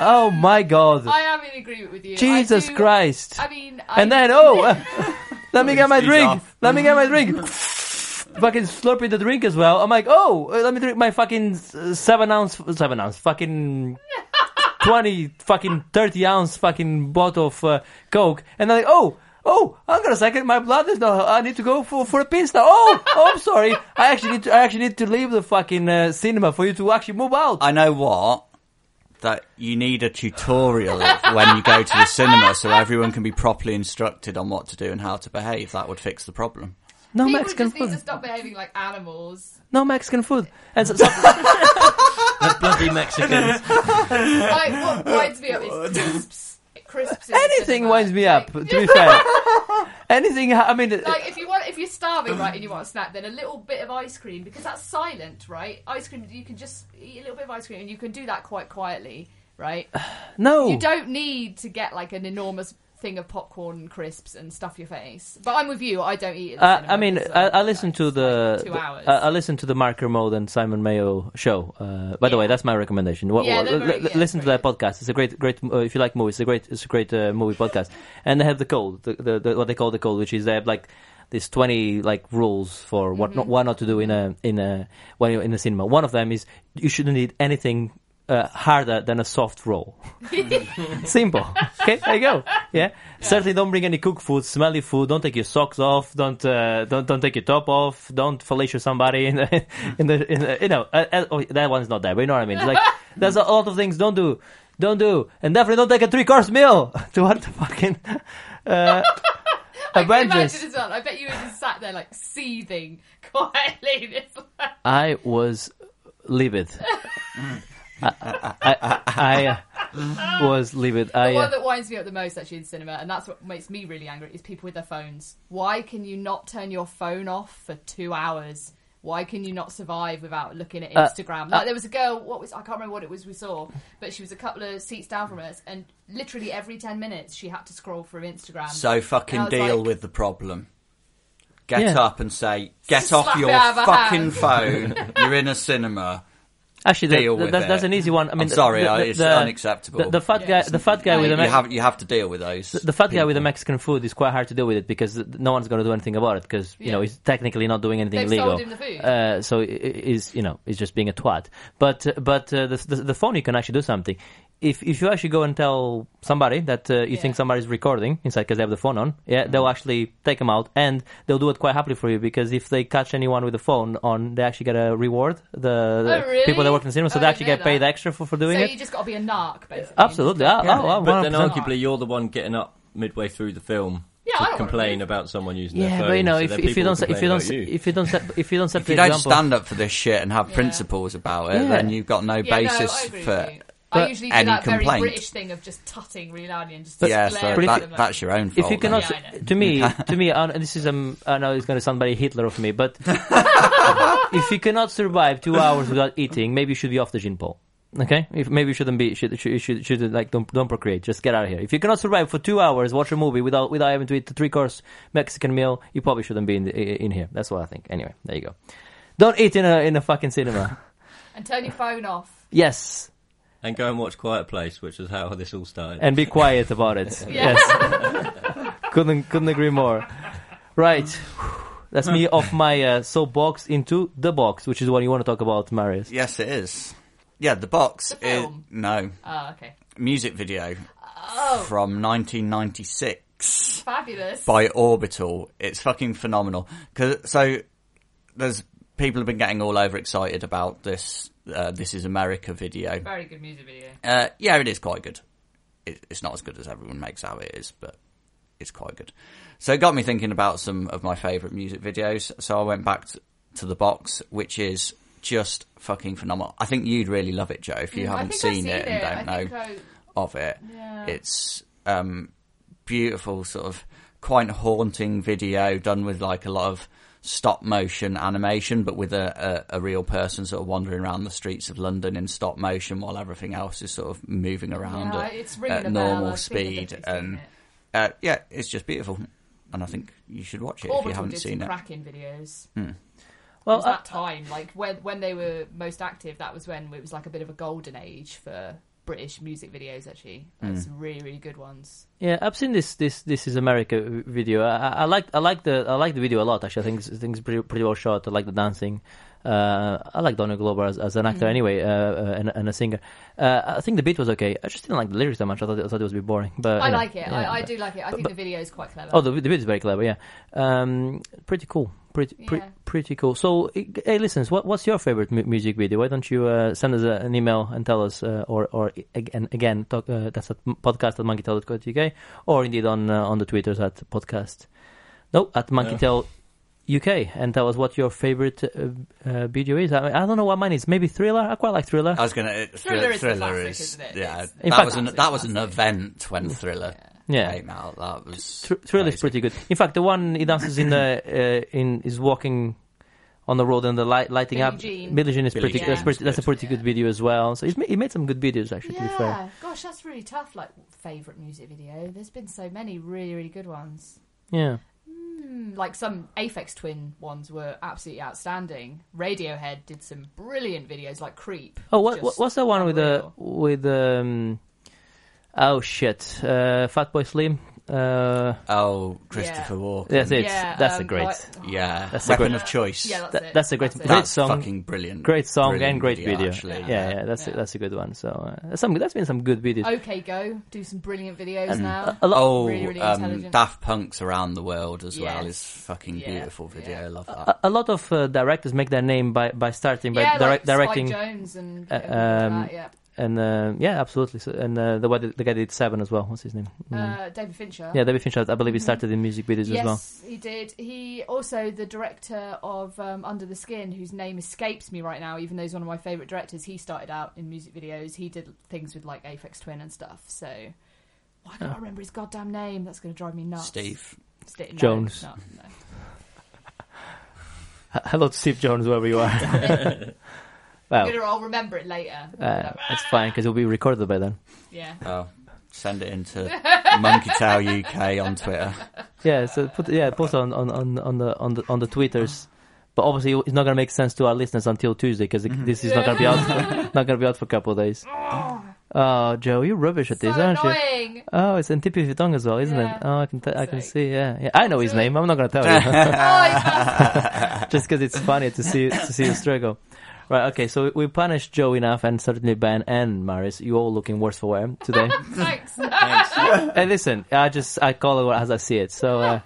Oh my god. I am in agreement with you. I Jesus do- Christ. I mean, I, And then, oh, uh, (laughs) let me get my He's drink. off. Let me get my drink. fucking slurping the drink as well. I'm like, oh, uh, let me drink my fucking uh, seven ounce, seven ounce, fucking 20, fucking 30 ounce fucking bottle of uh, Coke. And I'm like, oh, oh, hang on a second, my blood is not, I need to go for, for a piss now. Oh, oh, I'm sorry. I actually need to, I actually need to leave the fucking uh, cinema for you to actually move out. I know what. That you need a tutorial when you go to the cinema so everyone can be properly instructed on what to do and how to behave. That would fix the problem. no people Mexican just need to food. stop behaving like animals. No Mexican food. And so, so, (laughs) (laughs) The bloody Mexicans. (laughs) like what winds me up is crisps. Crisps. in the anything cinema. winds me up, Like, to be fair. (laughs) Anything, I mean, like if you want, if you're starving, right, and you want a snack, then a little bit of ice cream because that's silent, right? Ice cream, you can just eat a little bit of ice cream, and you can do that quite quietly, right? (sighs) no. You don't need to get like an enormous thing of popcorn and crisps and stuff your face. But I'm with you. I don't eat. At Uh, I mean, I, I listened to the, like two hours. I, I listened to the Mark Kermode and Simon Mayo show. Uh, by the way, that's my recommendation. Wha- Yeah, wha- they're very- li- yeah, listen to that podcast. It's a great, great. Uh, if you like movies, it's a great, it's a great uh, movie podcast. And they have the code, the, the, the what they call the code, which is they have like these twenty like rules for what Mm-hmm. not, what not to do in a in a when you're in the cinema. One of them is you shouldn't eat anything. Uh, harder than a soft roll. (laughs) Simple. Okay, there you go. Yeah. Certainly don't bring any cooked food, smelly food. Don't take your socks off. Don't uh, don't don't take your top off. Don't fellatio somebody in the (laughs) in the, in the you know. Uh, uh, oh, that one's not there, but you know what I mean. It's like (laughs) there's a lot of things don't do, don't do, and definitely don't take a three course meal to what the fucking. Uh, I can imagine as well. I bet you were just sat there like seething quietly. Like- I was livid. I, I, I, I was livid. The I, one uh, that winds me up the most actually in cinema, and that's what makes me really angry, is people with their phones. Why can you not turn your phone off for two hours? Why can you not survive without looking at Uh, Instagram? like there was a girl, what was I can't remember what it was we saw, but she was a couple of seats down from us, and literally every ten minutes she had to scroll through Instagram. So fucking And I was deal like- with the problem. Get Yeah. up and say, get off it your out of her fucking hand." phone. You're in a cinema. Actually, that- deal that- with that's, it. that's an easy one. I mean, I'm sorry, the, the, it's the- unacceptable. The, the fat Yeah, guy, the fat guy with the No, You Me- have you have to deal with those. the fat guy with the. Mexican food is quite hard to deal with it because no one's going to do anything about it because you Yeah. know he's technically not doing anything They've illegal. sold him the food. Uh, so is you know he's just being a twat. But uh, but uh, the, the the phone you can actually do something. If if you actually go and tell somebody that uh, you Yeah. think somebody's recording inside because they have the phone on, yeah, they'll actually take them out and they'll do it quite happily for you because if they catch anyone with the phone on, they actually get a reward. The, the Oh, really? people that work in the cinema, so Oh, they actually get know paid that. extra for, for doing so it. So you just got to be a narc, basically. Absolutely. and just- Oh, oh, But then arguably you're the one getting up midway through the film Yeah, to complain move. about someone using their Yeah, but you know, so if, if you don't if you don't about set, you. if you don't set, if you don't set If you don't example, stand up for this shit and have Yeah. principles about it, Yeah. then you've got no Yeah, no, basis I for. With. I usually do any that very. British thing of just tutting really loudly and just But- yeah, so at that, them. that's your own fault. if you then. cannot, Yeah, to me, (laughs) to me, and this is um, I know it's going to sound very Hitler of me, but (laughs) if you cannot survive two hours without eating, maybe you should be off the gene pole. Okay, if maybe you shouldn't be, should should should, should like don't don't procreate. Just get out of here. If you cannot survive for two hours, watch a movie without without having to eat a three course Mexican meal, you probably shouldn't be in the, in here. That's what I think. Anyway, there you go. Don't eat in a in a fucking cinema. (laughs) And turn your phone off. yes, and go and watch Quiet Place, which is how this all started. and be quiet about it. Yeah. (laughs) Yes, couldn't couldn't agree more. Right, that's me off my uh, soapbox into the box, which is what you want to talk about, Marius. Yes, it is. Yeah, the box. The is- film? no, Oh, okay. music video Oh, from 1996 fabulous. by Orbital. It's fucking phenomenal. 'Cause- so there's people have been getting all over excited about this. Uh, this is America video. Very good music video. Uh, yeah, it is quite good. It, it's not as good as everyone makes out it is, but it's quite good. So it got me thinking about some of my favourite music videos. So I went back to, to the box, which is just fucking phenomenal. I think you'd really love it, Joe, if you Mm, haven't I've seen, it and don't know I- of it. Yeah. It's um, beautiful, sort of quite haunting video done with like a lot of stop motion animation, but with a, a, a real person sort of wandering around the streets of London in stop motion while everything else is sort of moving around Yeah, at, it's at a bell. normal I've seen the speed. And it. uh, yeah, it's just beautiful. And I think you should watch it if you haven't did seen some it. cracking videos. Well, it was uh, that time, like when when they were most active, that was when it was like a bit of a golden age for British music videos. Actually, like Mm. some really really good ones. Yeah, I've seen this this this is America video. I, I I like I like the I like the video a lot. Actually, I think it's, I think it's pretty pretty well shot. I like the dancing. Uh, I like Donald Glover as, as an actor anyway, uh, uh, and, and a singer. Uh, I think the beat was okay. I just didn't like the lyrics that much. I thought it, I thought it was a bit boring. But I yeah, like it. yeah, I, I but- do like it. I think but- the video is quite clever. Oh, the, the beat is very clever. Yeah, um, pretty cool. Pretty pre- Yeah. pretty cool. So, hey, listen, what, what's your favorite mu- music video? Why don't you uh, send us a, an email and tell us, uh, or or again again talk, uh, that's at podcast at monkeytail.co.uk, or indeed on uh, on the twitters at podcast. No, at monkeytail. UK and tell us what your favorite uh, uh, video is. I, I don't know what mine is. Maybe thriller. I quite like thriller. I was gonna. It, Thriller is Thriller classic, is isn't it? yeah. It's- In that fact- was an Classic, that was an event when Thriller yeah, came out. That was Thr- thriller is pretty good. In fact, the one he dances in the (laughs) uh, in is walking on the road and the light lighting Billie up. Jean. Billie Jean is Billie pretty. Jean That's, is pretty, that's a good, pretty good video as well. So he's ma- he made some good videos actually. To be fair. yeah, gosh, that's really tough. Like favorite music video. There's been so many really really good ones. Yeah. Hmm, like some Aphex Twin ones were absolutely outstanding. Radiohead did some brilliant videos, like Creep. Oh, what, Just what what's the one with the unreal. with um? Oh shit! Uh, Fatboy Slim. Uh, Oh, Christopher Yeah. Walken. that's it. Yeah, that's um, a great, like- Yeah, That's a weapon great- of choice. Yeah, that's that, it. that's a great, That's great song. fucking brilliant. Great song Brilliant and great video. Actually, yeah, yeah. yeah, that's Yeah. that's a good one. So uh, some that's been some good videos. OK Go do some brilliant videos now. a lot- Oh, Really, really um. Daft Punk's around the world as well is fucking Yeah, beautiful video. yeah. I love that. a, a lot of uh, directors make their name by by starting by yeah, direct, like directing Spike Jonze and uh, like um, that, yeah. And uh, yeah, absolutely. So, and uh, the, one the guy that did Seven as well. What's his name? Mm. Uh, David Fincher. yeah, David Fincher. I believe he started in music videos yes, as well. he did. He also the director of um, Under the Skin, whose name escapes me right now, even though he's one of my favourite directors. He started out in music videos. He did things with like Aphex Twin and stuff. So why can't I remember his goddamn name? That's going to drive me nuts. Steve. Sti- no, Jones. No, no. (laughs) Hello to Steve Jones, wherever you are. (laughs) (laughs) I'm well, gonna, I'll remember it later. uh, that's fine because it'll be recorded by then. yeah. Oh, send it into (laughs) Monkey Tail UK on Twitter. Yeah, so put yeah, post on on on on the on the on the twitters. But obviously, it's not going to make sense to our listeners until Tuesday because this is not going to be out. (laughs) not going to be out for a couple of days. (gasps) Oh, Joe, you're rubbish at So this, aren't you? annoying. Oh, it's Antipi Vitong as well, isn't Yeah. it? Oh, I can t- I can Sick. see. Yeah, yeah. I know his (laughs) name. I'm not going to tell you, oh, he's just because it's funny to see to see you struggle. Right. Okay. So we punished Joe enough, and certainly Ben and Marius. You all looking worse for wear today. (laughs) Thanks. Thanks. (laughs) and listen, I just I call it as I see it. So, uh,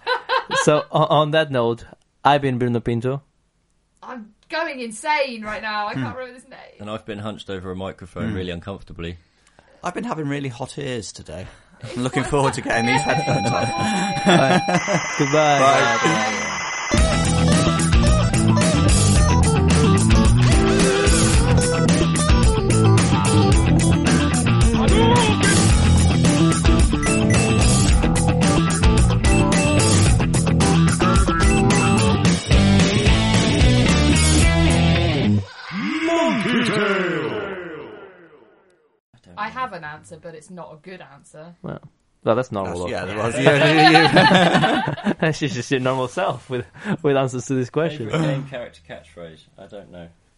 so on, on that note, I've been Bruno Pinto. I'm going insane right now. I Hmm. can't remember his name. and I've been hunched over a microphone really uncomfortably. I've been having really hot ears today. I'm looking forward to getting these headphones on. (laughs) Goodbye. Bye. I have an answer, but it's not a good answer. Well, well, that's normal. That's- yeah, of there was. (laughs) Yeah, (laughs) you- That's just your normal self with with answers to this question. Favourite game character catchphrase? I don't know.